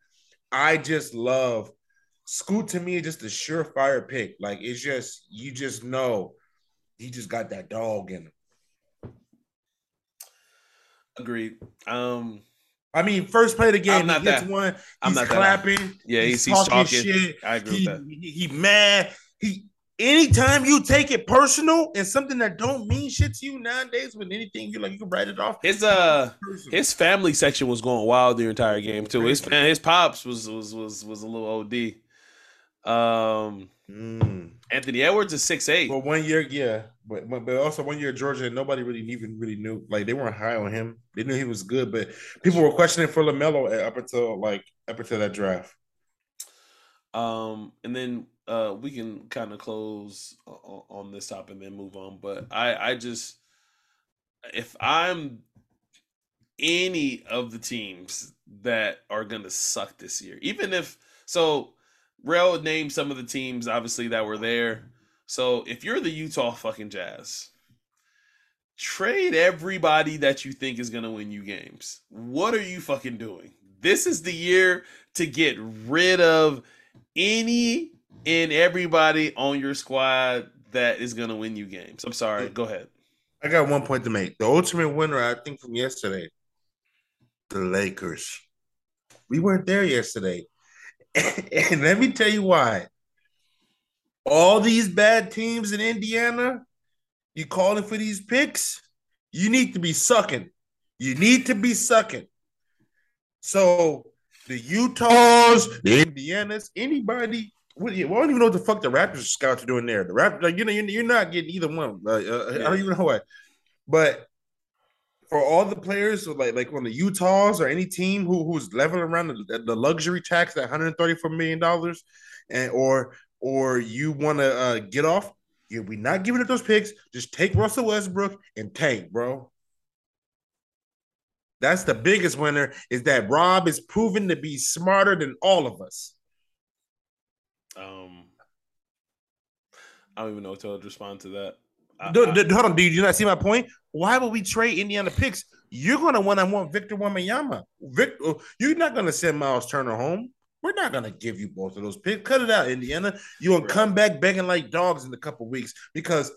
S3: I just love Scoot to me is just a surefire pick. Like it's just you just know he just got that dog in him.
S2: Agreed. Um,
S3: I mean, first play of the game, he
S2: that-
S3: one.
S2: I'm
S3: He's
S2: not that-
S3: clapping.
S2: yeah, he's,
S3: he's,
S2: he's
S3: talking,
S2: talking.
S3: shit.
S2: I agree
S3: He,
S2: with that.
S3: he, he mad. He anytime you take it personal and something that don't mean shit to you nowadays with anything, you like you can write it off.
S2: His uh, his family section was going wild the entire game too. His his pops was was was was a little OD. Um,
S3: Mm.
S2: Anthony Edwards is six eight.
S3: But one year, yeah, but, but but also one year Georgia, nobody really even really knew. Like they weren't high on him. They knew he was good, but people were questioning for LaMelo up until like up until that draft.
S2: Um, and then uh, we can kind of close on, on this topic and then move on. But I, I just, if I'm any of the teams that are gonna suck this year, even if so, Rel named some of the teams obviously that were there. So if you're the Utah fucking Jazz, trade everybody that you think is gonna win you games. What are you fucking doing? This is the year to get rid of any and everybody on your squad that is gonna win you games. I'm sorry. Go ahead.
S3: I got one point to make. The ultimate winner, I think, from yesterday, the Lakers. We weren't there yesterday. and let me tell you why. All these bad teams in Indiana, you calling for these picks, you need to be sucking. You need to be sucking. So the Utahs, the Indianas, anybody, what, I don't even know what the fuck the Raptors scouts are doing there. The Raptors, like, you know, you're, you're not getting either one. Like, uh, I don't even know what. But for all the players, like like on the Utahs or any team who who's leveling around the, the luxury tax at 134 million dollars, and or or you want to uh, get off, you we not giving up those picks. Just take Russell Westbrook and tank, bro. That's the biggest winner. Is that Rob is proven to be smarter than all of us.
S2: Um, I don't even know how to respond to that. I- I-
S3: dude, hold on, dude. You not see my point? Why would we trade Indiana picks? You're gonna want to want Victor Wembanyama. Victor, uh, you're not gonna send Miles Turner home. We're not gonna give you both of those picks. Cut it out, Indiana. You gonna
S2: Right.
S3: come back begging like dogs in a couple weeks because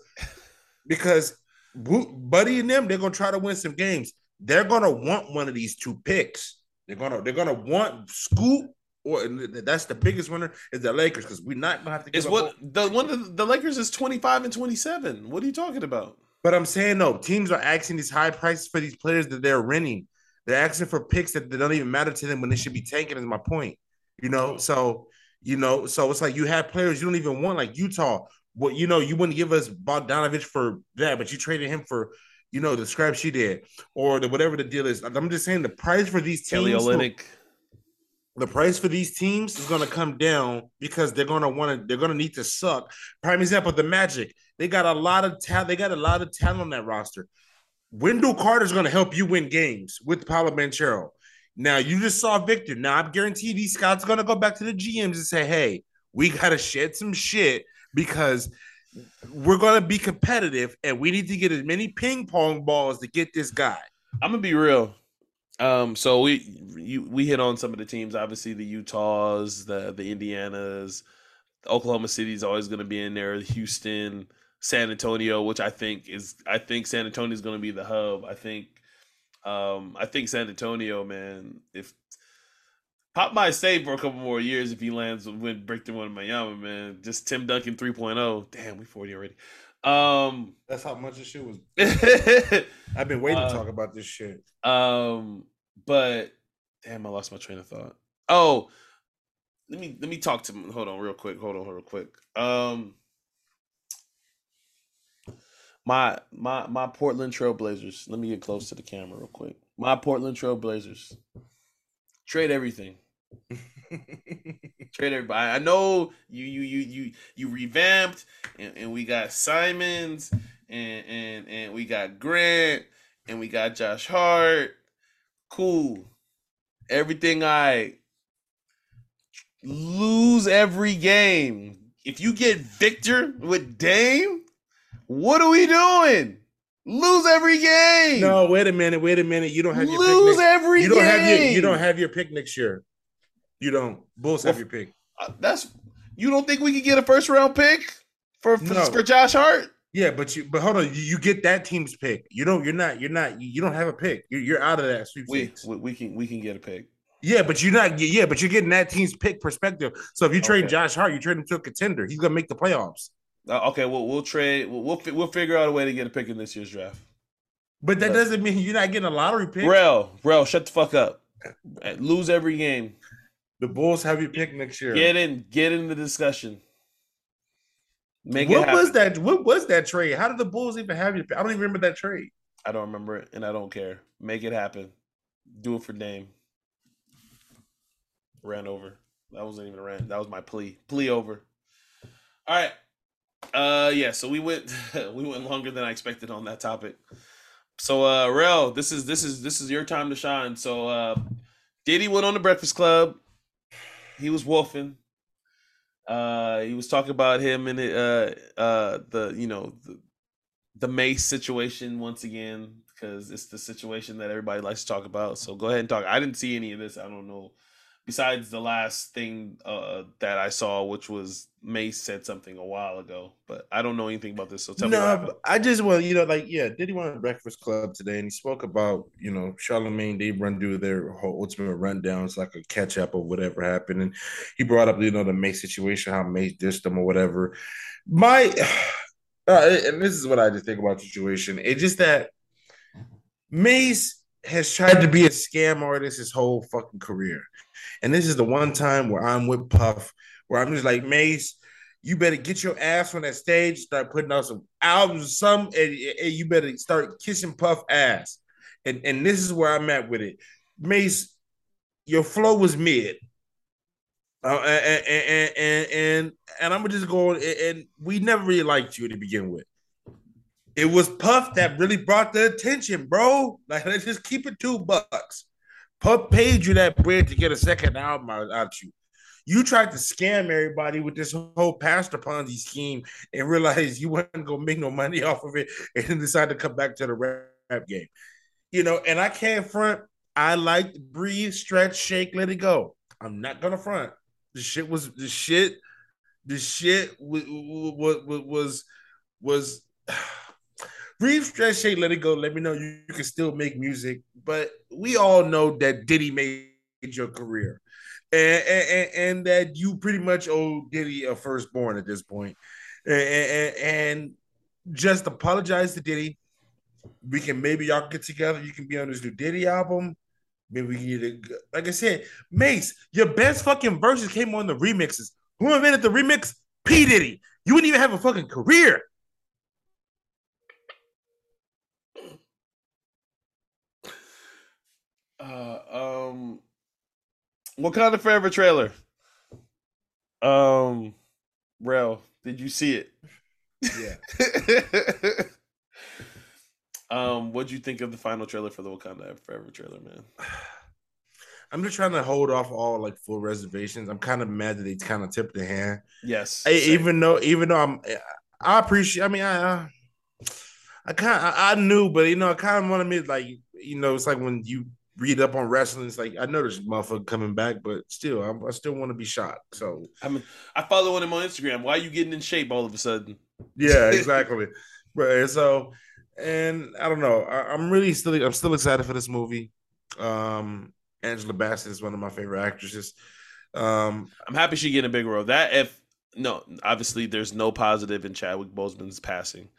S3: because Buddy and them they're gonna try to win some games. They're gonna want one of these two picks. They're gonna they're gonna want Scoot or that's the biggest winner is the Lakers because we're not gonna have to. Give
S2: It's what the one of the, Lakers is 25 and 27. What are you talking about?
S3: But I'm saying no, teams are asking these high prices for these players that they're renting. They're asking for picks that, don't even matter to them when they should be taking. Is my point. You know, so you know, so it's like you have players you don't even want, like Utah. What you know, you wouldn't give us Bogdanovich for that, but you traded him for, you know, the scrap she did, or the whatever the deal is. I'm just saying the price for these
S2: Kelly
S3: teams,
S2: Olynyk.
S3: The price for these teams is going to come down because they're going to want to they're going to need to suck. Prime example, the Magic. They got a lot of talent. They got a lot of talent on that roster. Wendell Carter's going to help you win games with Paolo Banchero. Now you just saw Victor. Now I guarantee these scouts going to go back to the GMs and say, "Hey, we got to shed some shit because we're going to be competitive and we need to get as many ping pong balls to get this guy."
S2: I'm gonna be real. Um, so we you, we hit on some of the teams. Obviously, the Utahs, the the Indianas, Oklahoma City is always going to be in there. Houston, San Antonio, which I think is I think San Antonio is going to be the hub. I think um I think San Antonio, man, if Pop might stay for a couple more years if he lands with Brickton one in Miami, man. Just Tim Duncan 3.0. Damn, we 40 already. Um
S3: That's how much this shit was. I've been waiting
S2: Uh,
S3: to talk about this shit.
S2: Um, but damn, I lost my train of thought. Oh, let me let me talk to him. Hold on, real quick. Hold on, real quick. Um, my my my Portland Trailblazers. Let me get close to the camera real quick. My Portland Trailblazers. Trade everything. Trade everybody. I know you you you you you revamped and, and we got Simons and and and we got Grant and we got Josh Hart. Cool. Everything I lose every game. If you get Victor with Dame, what are we doing? Lose every game.
S3: No, wait a minute, wait a minute. You don't have your
S2: lose
S3: pick.
S2: every
S3: you don't
S2: game.
S3: have your you don't have your pick next year. You don't. Bulls have your pick.
S2: Uh, that's you don't think we could get a first round pick for for, no. for Josh Hart?
S3: Yeah, but you but hold on, you, you, get that team's pick. You don't. You're not. You're not. You don't have a pick. You're, you're out of that
S2: sweepstakes. We, we can we can get a pick.
S3: Yeah, but you're not. Yeah, but you're getting that team's pick perspective. So if you trade okay. Josh Hart, you trade him to a contender. He's gonna make the playoffs.
S2: Uh, okay, well we'll trade. We'll, we'll we'll figure out a way to get a pick in this year's draft.
S3: But that but, doesn't mean you're not getting a lottery pick.
S2: Rel, Rel, shut the fuck up. Lose every game.
S3: The Bulls have your pick next year.
S2: Get in. Get in the discussion.
S3: Make what was that? What was that trade? How did the Bulls even have you? I don't even remember that trade.
S2: I don't remember it, and I don't care. Make it happen. Do it for Dame. Ran over. That wasn't even a rant. That was my plea. Plea over. All right. Uh yeah, so we went we went longer than I expected on that topic. So uh Rel, this is this is this is your time to shine. So uh Diddy went on the Breakfast Club. He was wolfing. Uh, he was talking about him and uh, uh, the you know the, the Mase situation once again because it's the situation that everybody likes to talk about. So go ahead and talk. I didn't see any of this. I don't know besides the last thing uh, that I saw, which was Mase said something a while ago, but I don't know anything about this. So tell me. no, me.
S3: I just well, you know, like yeah, did he want Breakfast Club today, and he spoke about you know Charlemagne. They run through their whole ultimate rundowns, like a catch up of whatever happened, and he brought up you know the Mase situation, how Mase dished them or whatever. My uh, and this is what I just think about the situation. It's just that Mase has tried to be a scam artist his whole fucking career. And this is the one time where I'm with Puff, where I'm just like, Mase, you better get your ass on that stage, start putting out some albums, some, and, and you better start kissing Puff ass. And, and this is where I'm at with it. Mase, your flow was mid. Uh, and, and, and, and, and I'm gonna just go and we never really liked you to begin with. It was Puff that really brought the attention, bro. Like, let's just keep it two bucks. Puff paid you that bread to get a second album out, out you. You tried to scam everybody with this whole Pastor Ponzi scheme and realized you wasn't gonna make no money off of it, and then decided to come back to the rap game. You know, and I can't front. I like breathe, stretch, shake, let it go. I'm not gonna front. The shit was the shit. The shit was was was was breathe, stretch, shake, let it go. Let me know you, you, can still make music. But we all know that Diddy made your career. And, and, and that you pretty much owe Diddy a firstborn at this point. And, and just apologize to Diddy. We can maybe y'all get together. You can be on this new Diddy album. Maybe we a, like I said, Mase, your best fucking verses came on the remixes. Who invented the remix? P. Diddy. You wouldn't even have a fucking career.
S2: Uh, um, Wakanda Forever trailer. Um, Rel, did you see it? Yeah. um, what'd you think of the final trailer for the Wakanda Forever trailer, man?
S3: I'm just trying to hold off all like full reservations. I'm kind of mad that they kind of tipped the hand.
S2: Yes.
S3: I, even though, even though I'm, I appreciate. I mean, I, I kind, I, I knew, but you know, I kind of wanted me like, you know, it's like when you read up on wrestling. It's like I know this motherfucker coming back, but still, I'm, i still want to be shocked. So
S2: I mean, I follow him on Instagram. Why are you getting in shape all of a sudden?
S3: Yeah, exactly. right. So, and I don't know. I, am really still I'm still excited for this movie. Um, Angela Bassett is one of my favorite actresses. Um,
S2: I'm happy she getting a big role. That if no, obviously there's no positive in Chadwick Boseman's passing.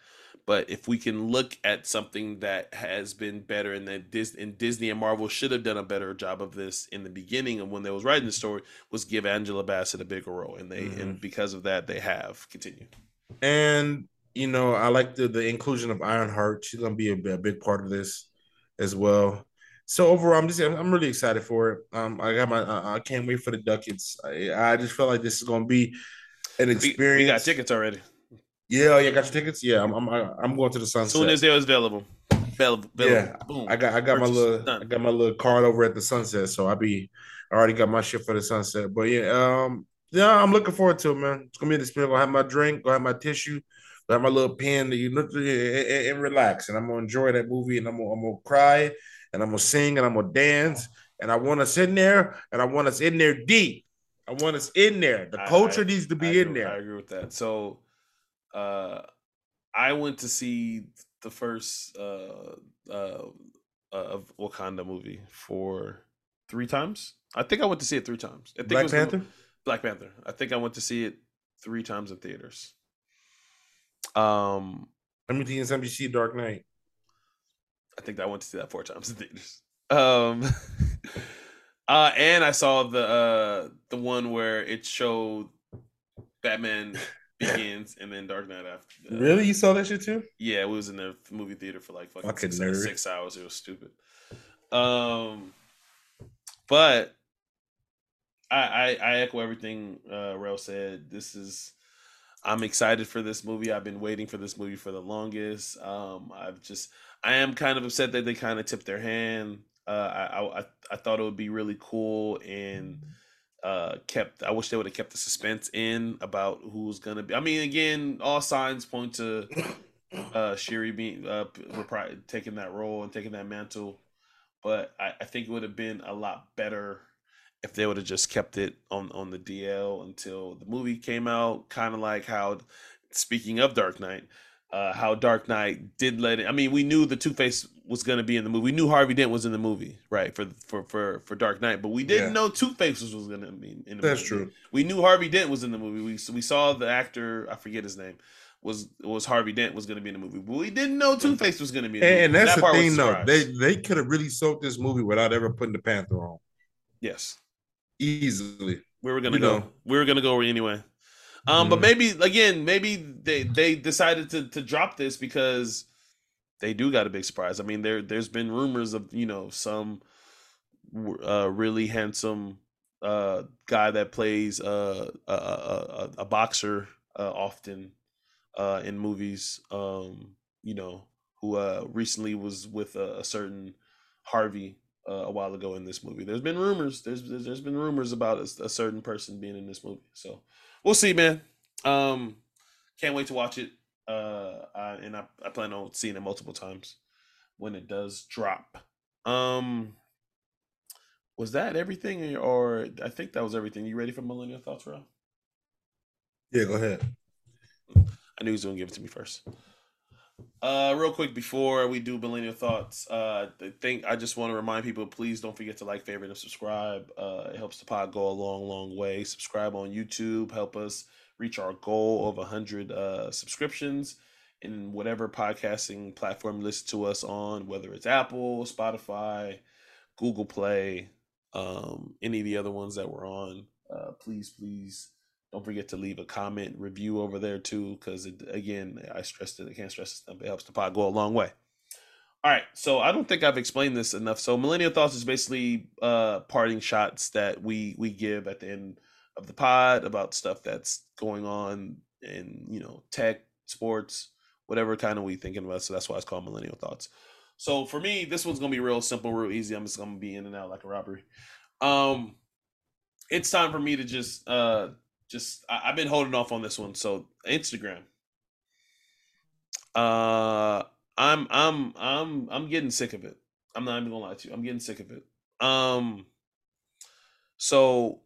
S2: But if we can look at something that has been better and that Disney and Disney and Marvel should have done a better job of this in the beginning of when they was writing the story was give Angela Bassett a bigger role. And they mm-hmm. and because of that they have continued.
S3: And you know, I like the the inclusion of Ironheart. She's gonna be a, a big part of this as well. So overall, I'm just I'm really excited for it. Um, I got my I, I can't wait for the Ducats. I, I just felt like this is gonna be an experience. We,
S2: we got tickets already.
S3: Yeah, oh, yeah, got your tickets. Yeah, I'm I'm I'm going to the sunset.
S2: As soon as they're available. Available.
S3: Yeah, Boom. I got I got Purchase. my little Done. I got my little card over at the sunset, so I be I already got my shit for the sunset. But yeah, um, yeah, I'm looking forward to it, man. It's gonna be an experience. Gonna have my drink, gonna have my tissue, gonna have my little pen that you look and, and, and relax, and I'm gonna enjoy that movie, and I'm gonna, I'm gonna cry, and I'm gonna sing, and I'm gonna dance, and I want us in there, and I want us in there deep. I want us in there. The
S2: I-
S3: culture
S2: I-
S3: needs to be
S2: I
S3: in
S2: agree- I
S3: there.
S2: agree with that. So, uh, I went to see the first uh, uh, uh, of Wakanda movie for three times. I think I went to see it three times. I think it
S3: Black
S2: the-
S3: Panther.
S2: Black Panther. I think I went to see it three times in theaters. Um,
S3: times have you see Dark Knight?
S2: I think I went to see that four times in theaters. Um, uh, and I saw the uh the one where it showed Batman Begins and then Dark Knight after. uh,
S3: Really, you saw that shit too?
S2: Yeah, it was in the movie theater for like fucking six, six hours. It was stupid. Um, but I I, I echo everything uh, Rel said. This is I'm excited for this movie. I've been waiting for this movie for the longest. Um, I've just I am kind of upset that they kind of tipped their hand. Uh, I, I I I thought it would be really cool and uh kept I wish they would have kept the suspense in about who's gonna be I mean again all signs point to uh Shuri being uh repri- taking that role and taking that mantle. But I, I think it would have been a lot better if they would have just kept it on on the DL until the movie came out kind of like how speaking of Dark Knight uh how Dark Knight did let it I mean we knew the Two-Face was going to be in the movie we knew Harvey Dent was in the movie right for for for for Dark Knight but we didn't
S3: Yeah.
S2: know Two-Face was going to be in the
S3: That's
S2: movie
S3: true.
S2: we knew Harvey Dent was in the movie. We we saw the actor, I forget his name, was was Harvey Dent was going to be in the movie, but we didn't know Two Face was going to be in the
S3: And,
S2: movie.
S3: and that's
S2: That
S3: the thing, though. They they could have really sold this movie without ever putting the Panther on
S2: yes,
S3: easily.
S2: we were gonna go.
S3: know.
S2: We were gonna go anyway. Um, but
S3: Mhm.
S2: maybe again, maybe they they decided to to drop this because they do got a big surprise. I mean, there there's been rumors of you know some uh really handsome uh guy that plays uh a a, a, a boxer uh often uh in movies um you know who uh recently was with a, a certain Harvey uh, a while ago in this movie. There's been rumors. There's there's, there's been rumors about a, a certain person being in this movie. So we'll see, man. Um, can't wait to watch it. Uh, I, and I, I plan on seeing it multiple times when it does drop. Um, was that everything, or I think that was everything? You ready for millennial thoughts, Rob?
S3: Yeah, go ahead.
S2: I knew he was gonna give it to me first. Uh, real quick before we do millennial thoughts, uh, I think I just want to remind people: please don't forget to like, favorite, and subscribe. Uh, it helps the pod go a long, long way. Subscribe on YouTube, help us reach our goal of hundred uh, subscriptions in whatever podcasting platform you listen to us on, whether it's Apple, Spotify, Google Play, um, any of the other ones that we're on. Uh, please, please don't forget to leave a comment review over there too, because again, I stressed it. I can't stress it helps the pod go a long way. All right, so I don't think I've explained this enough. So millennial thoughts is basically uh parting shots that we we give at the end of the pod about stuff that's going on in you know tech, sports, whatever kind of we thinking about. So that's why it's called millennial thoughts. So for me, this one's gonna be real simple, real easy. I'm just gonna be in and out like a robbery. Um, it's time for me to just uh just I, I've been holding off on this one. So Instagram. Uh I'm I'm I'm I'm getting sick of it. I'm not even gonna lie to you. I'm getting sick of it. Um so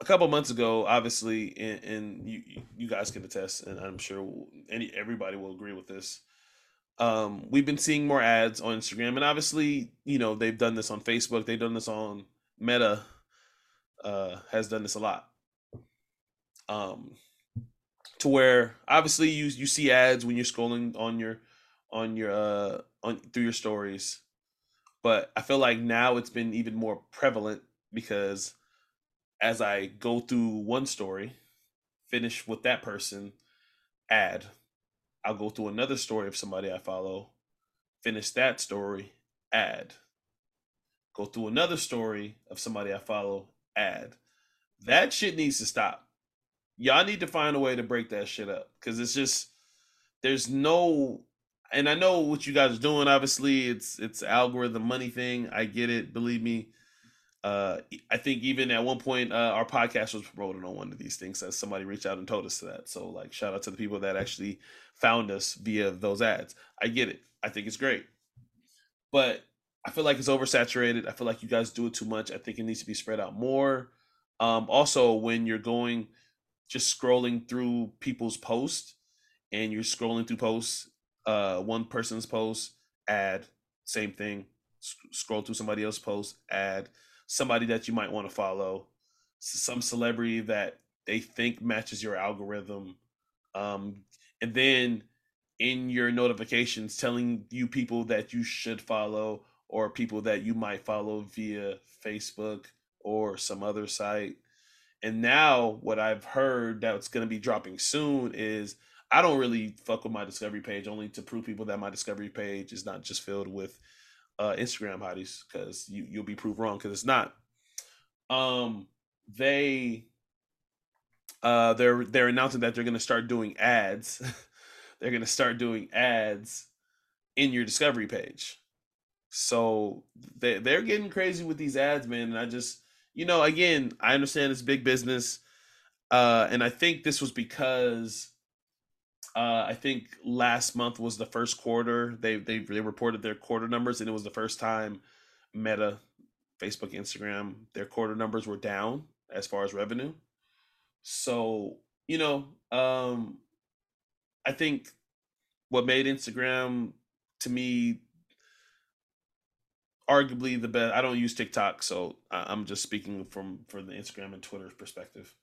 S2: a couple months ago, obviously, and, and you you guys can attest, and I'm sure any everybody will agree with this. Um, we've been seeing more ads on Instagram, and obviously, you know, they've done this on Facebook, they've done this on Meta, uh, has done this a lot. Um, to where obviously you you see ads when you're scrolling on your on your uh on through your stories, but I feel like now it's been even more prevalent because as I go through one story, finish with that person, ad. I'll go through another story of somebody I follow, finish that story, ad. Go through another story of somebody I follow, ad. That shit needs to stop. Y'all need to find a way to break that shit up because it's just there's no and I know what you guys are doing. Obviously, it's it's algorithm money thing. I get it. Believe me. Uh, I think even at one point, uh, our podcast was promoted on one of these things as somebody reached out and told us that. So, like, shout out to the people that actually found us via those ads. I get it. I think it's great, but I feel like it's oversaturated. I feel like you guys do it too much. I think it needs to be spread out more. Um, also, when you're going, just scrolling through people's posts, and you're scrolling through posts, uh, one person's post, ad, same thing. S- scroll through somebody else's post, ad, somebody that you might want to follow, some celebrity that they think matches your algorithm, um, and then in your notifications telling you people that you should follow or people that you might follow via Facebook or some other site. And now what I've heard that's going to be dropping soon is I don't really fuck with my discovery page only to prove people that my discovery page is not just filled with uh, Instagram hotties because you you'll be proved wrong because it's not. Um, they uh they're they're announcing that they're going to start doing ads. they're going to start doing ads in your discovery page. So they they're getting crazy with these ads, man. And I just, you know, again, I understand it's big business, uh, and I think this was because uh, I think last month was the first quarter. They they they reported their quarter numbers, and it was the first time Meta, Facebook, Instagram, their quarter numbers were down as far as revenue. So you know, um, I think what made Instagram to me arguably the best. I don't use TikTok, so I'm just speaking from from the Instagram and Twitter perspective,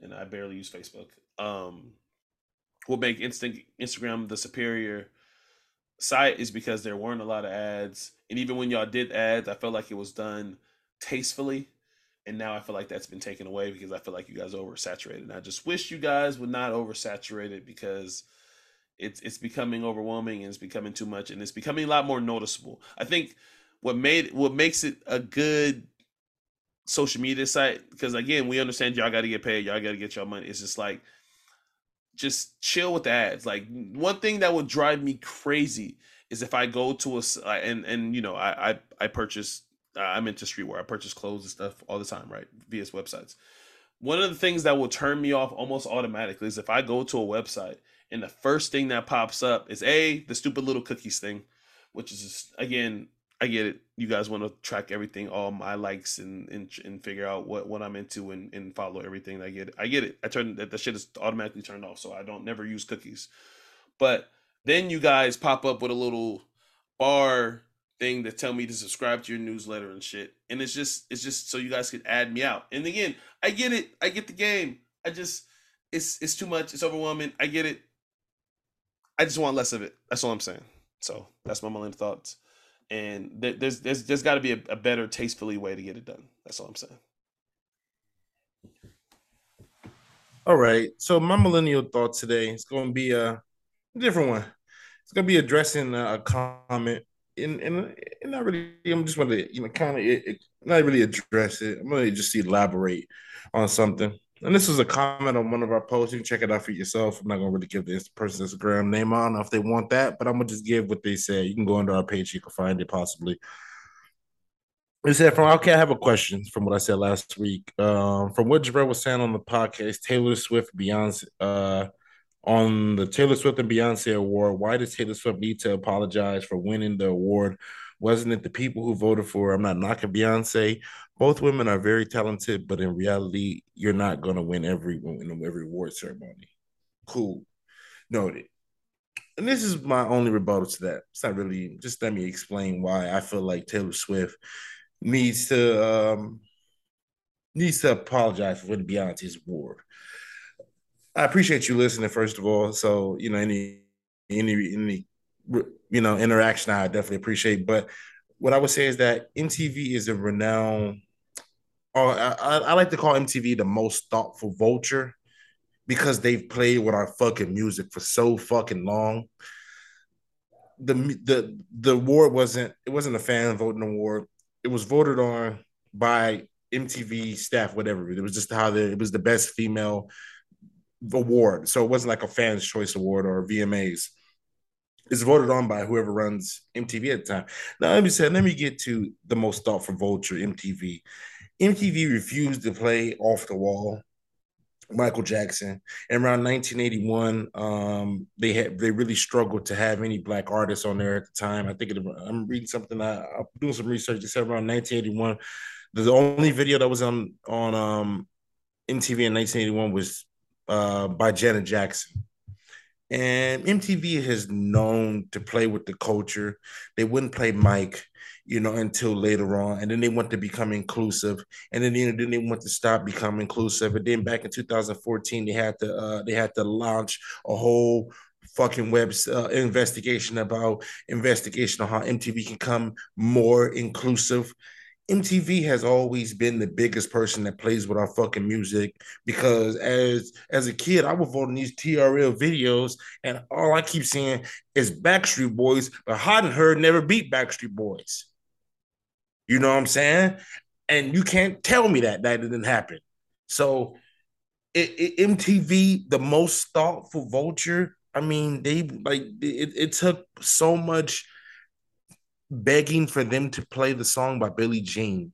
S2: and I barely use Facebook. Um, what make instant Instagram the superior site is because there weren't a lot of ads, and even when y'all did ads, I felt like it was done tastefully. And now I feel like that's been taken away because I feel like you guys oversaturated. And I just wish you guys would not oversaturate it because it's it's becoming overwhelming and it's becoming too much and it's becoming a lot more noticeable. I think what made what makes it a good social media site because again we understand y'all got to get paid y'all got to get your money. It's just like just chill with the ads. Like one thing that would drive me crazy is if i go to a and and you know i i, I purchase i'm into streetwear. I purchase clothes and stuff all the time right? Via websites. One of the things that will turn me off almost automatically is if i go to a website and the first thing that pops up is a the stupid little cookies thing which is just, again I get it. You guys want to track everything, all my likes, and and, and figure out what, what I'm into and, and follow everything. I get it. I get it. I turn that shit is automatically turned off, so I don't never use cookies. But then you guys pop up with a little bar thing to tell me to subscribe to your newsletter and shit. And it's just it's just so you guys can add me out. And again, I get it. I get the game. I just it's it's too much. It's overwhelming. I get it. I just want less of it. That's all I'm saying. So that's my million thoughts and there's there's there's got to be a, a, better tastefully way to get it done. That's all I'm saying.
S3: All right, so my millennial thought today is going to be a different one. It's going to be addressing a comment, and and, and not really. I'm just going to you know kind of not really address it. I'm going to just elaborate on something. And this was a comment on one of our posts. You can check it out for yourself. I'm not gonna really give this person's Instagram name. I don't know if they want that, but I'm gonna just give what they said. You can go under our page, you can find it possibly. It said from okay, I have a question from what I said last week. Um, from what Jarrell was saying on the podcast, Taylor Swift, Beyonce, uh, on the Taylor Swift and Beyonce award, why does Taylor Swift need to apologize for winning the award? Wasn't it the people who voted for her? I'm not knocking Beyonce both women are very talented, but in reality, you're not going to win every in every award ceremony. Cool, noted. And this is my only rebuttal to that. It's not really. Just let me explain why I feel like Taylor Swift needs to um, needs to apologize for winning Beyonce's award. I appreciate you listening, first of all. So you know any any any you know interaction, I definitely appreciate. But what I would say is that MTV is a renowned or I, I like to call MTV the most thoughtful vulture because they've played with our fucking music for so fucking long. The the the award wasn't it wasn't a fan voting award. It was voted on by MTV staff, whatever. It was just how the, it was the best female award. So it wasn't like a fans choice award or VMAs. It's voted on by whoever runs MTV at the time. Now let me say, let me get to the most thoughtful vulture, MTV. MTV refused to play off the wall Michael Jackson. And around 1981, um, they had they really struggled to have any black artists on there at the time. I think it, I'm reading something. I, I'm doing some research. They said around 1981, the only video that was on on um, MTV in 1981 was uh, by Janet Jackson. And MTV has known to play with the culture. They wouldn't play Mike, you know, until later on. And then they want to become inclusive. And then, then they want to stop becoming inclusive. And then back in 2014, they had to uh, they had to launch a whole fucking web uh, investigation about investigation on how MTV can come more inclusive. MTV has always been the biggest person that plays with our fucking music because as as a kid, I would vote on these TRL videos, and all I keep seeing is Backstreet Boys, but Hot and Her never beat Backstreet Boys. You know what I'm saying? And you can't tell me that that didn't happen. So, it, it, MTV, the most thoughtful vulture. I mean, they like it, it took so much begging for them to play the song by Billie Jean.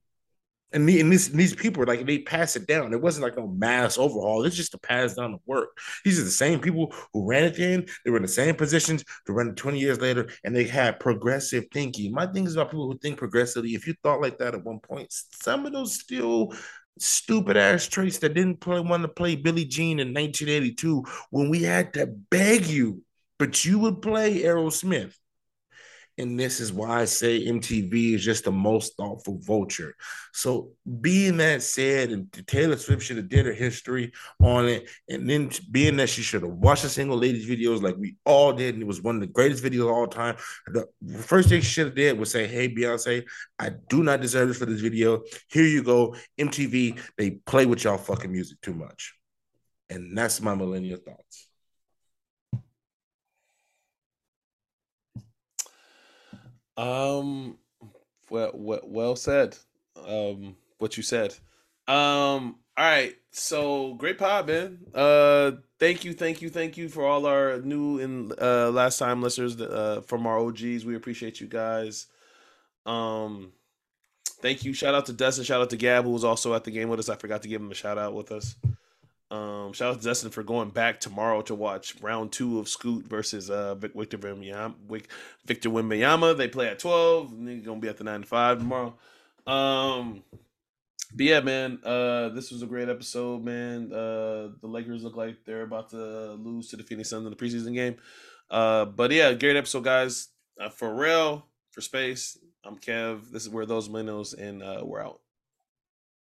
S3: And, the, and, this, and these people like they pass it down. It wasn't like a mass overhaul. It's just to pass down the work. These are the same people who ran it then. They were in the same positions to run it 20 years later, and they had progressive thinking. My thing is about people who think progressively. If you thought like that at one point, some of those still stupid ass traits that didn't play want to play Billie Jean in 1982 when we had to beg you, but you would play Aerosmith. And this is why I say MTV is just the most thoughtful vulture. So, being that said, and Taylor Swift should have did her history on it, and then being that she should have watched the single ladies videos like we all did, and it was one of the greatest videos of all time. The first thing she should have did was say, "Hey Beyonce, I do not deserve this for this video. Here you go, MTV. They play with y'all fucking music too much." And that's my millennial thoughts.
S2: Um, well, well, well said. Um, what you said. Um, all right. So great pod, man. Uh, thank you, thank you, thank you for all our new and uh last time listeners uh from our OGs. We appreciate you guys. Um, thank you. Shout out to Destin. Shout out to Gab who was also at the game with us. I forgot to give him a shout out with us. Um, shout out to Destin for going back tomorrow to watch round two of Scoot versus uh Victor Wembanyama. Victor Wembanyama. They play at twelve. They're gonna be at the nine to five tomorrow. Um, but yeah, man, uh, this was a great episode, man. Uh, the Lakers look like they're about to lose to the Phoenix Suns in the preseason game. Uh, but yeah, great episode, guys. Uh, for real, for space. I'm Kev. This is where those minnows, and uh, we're out.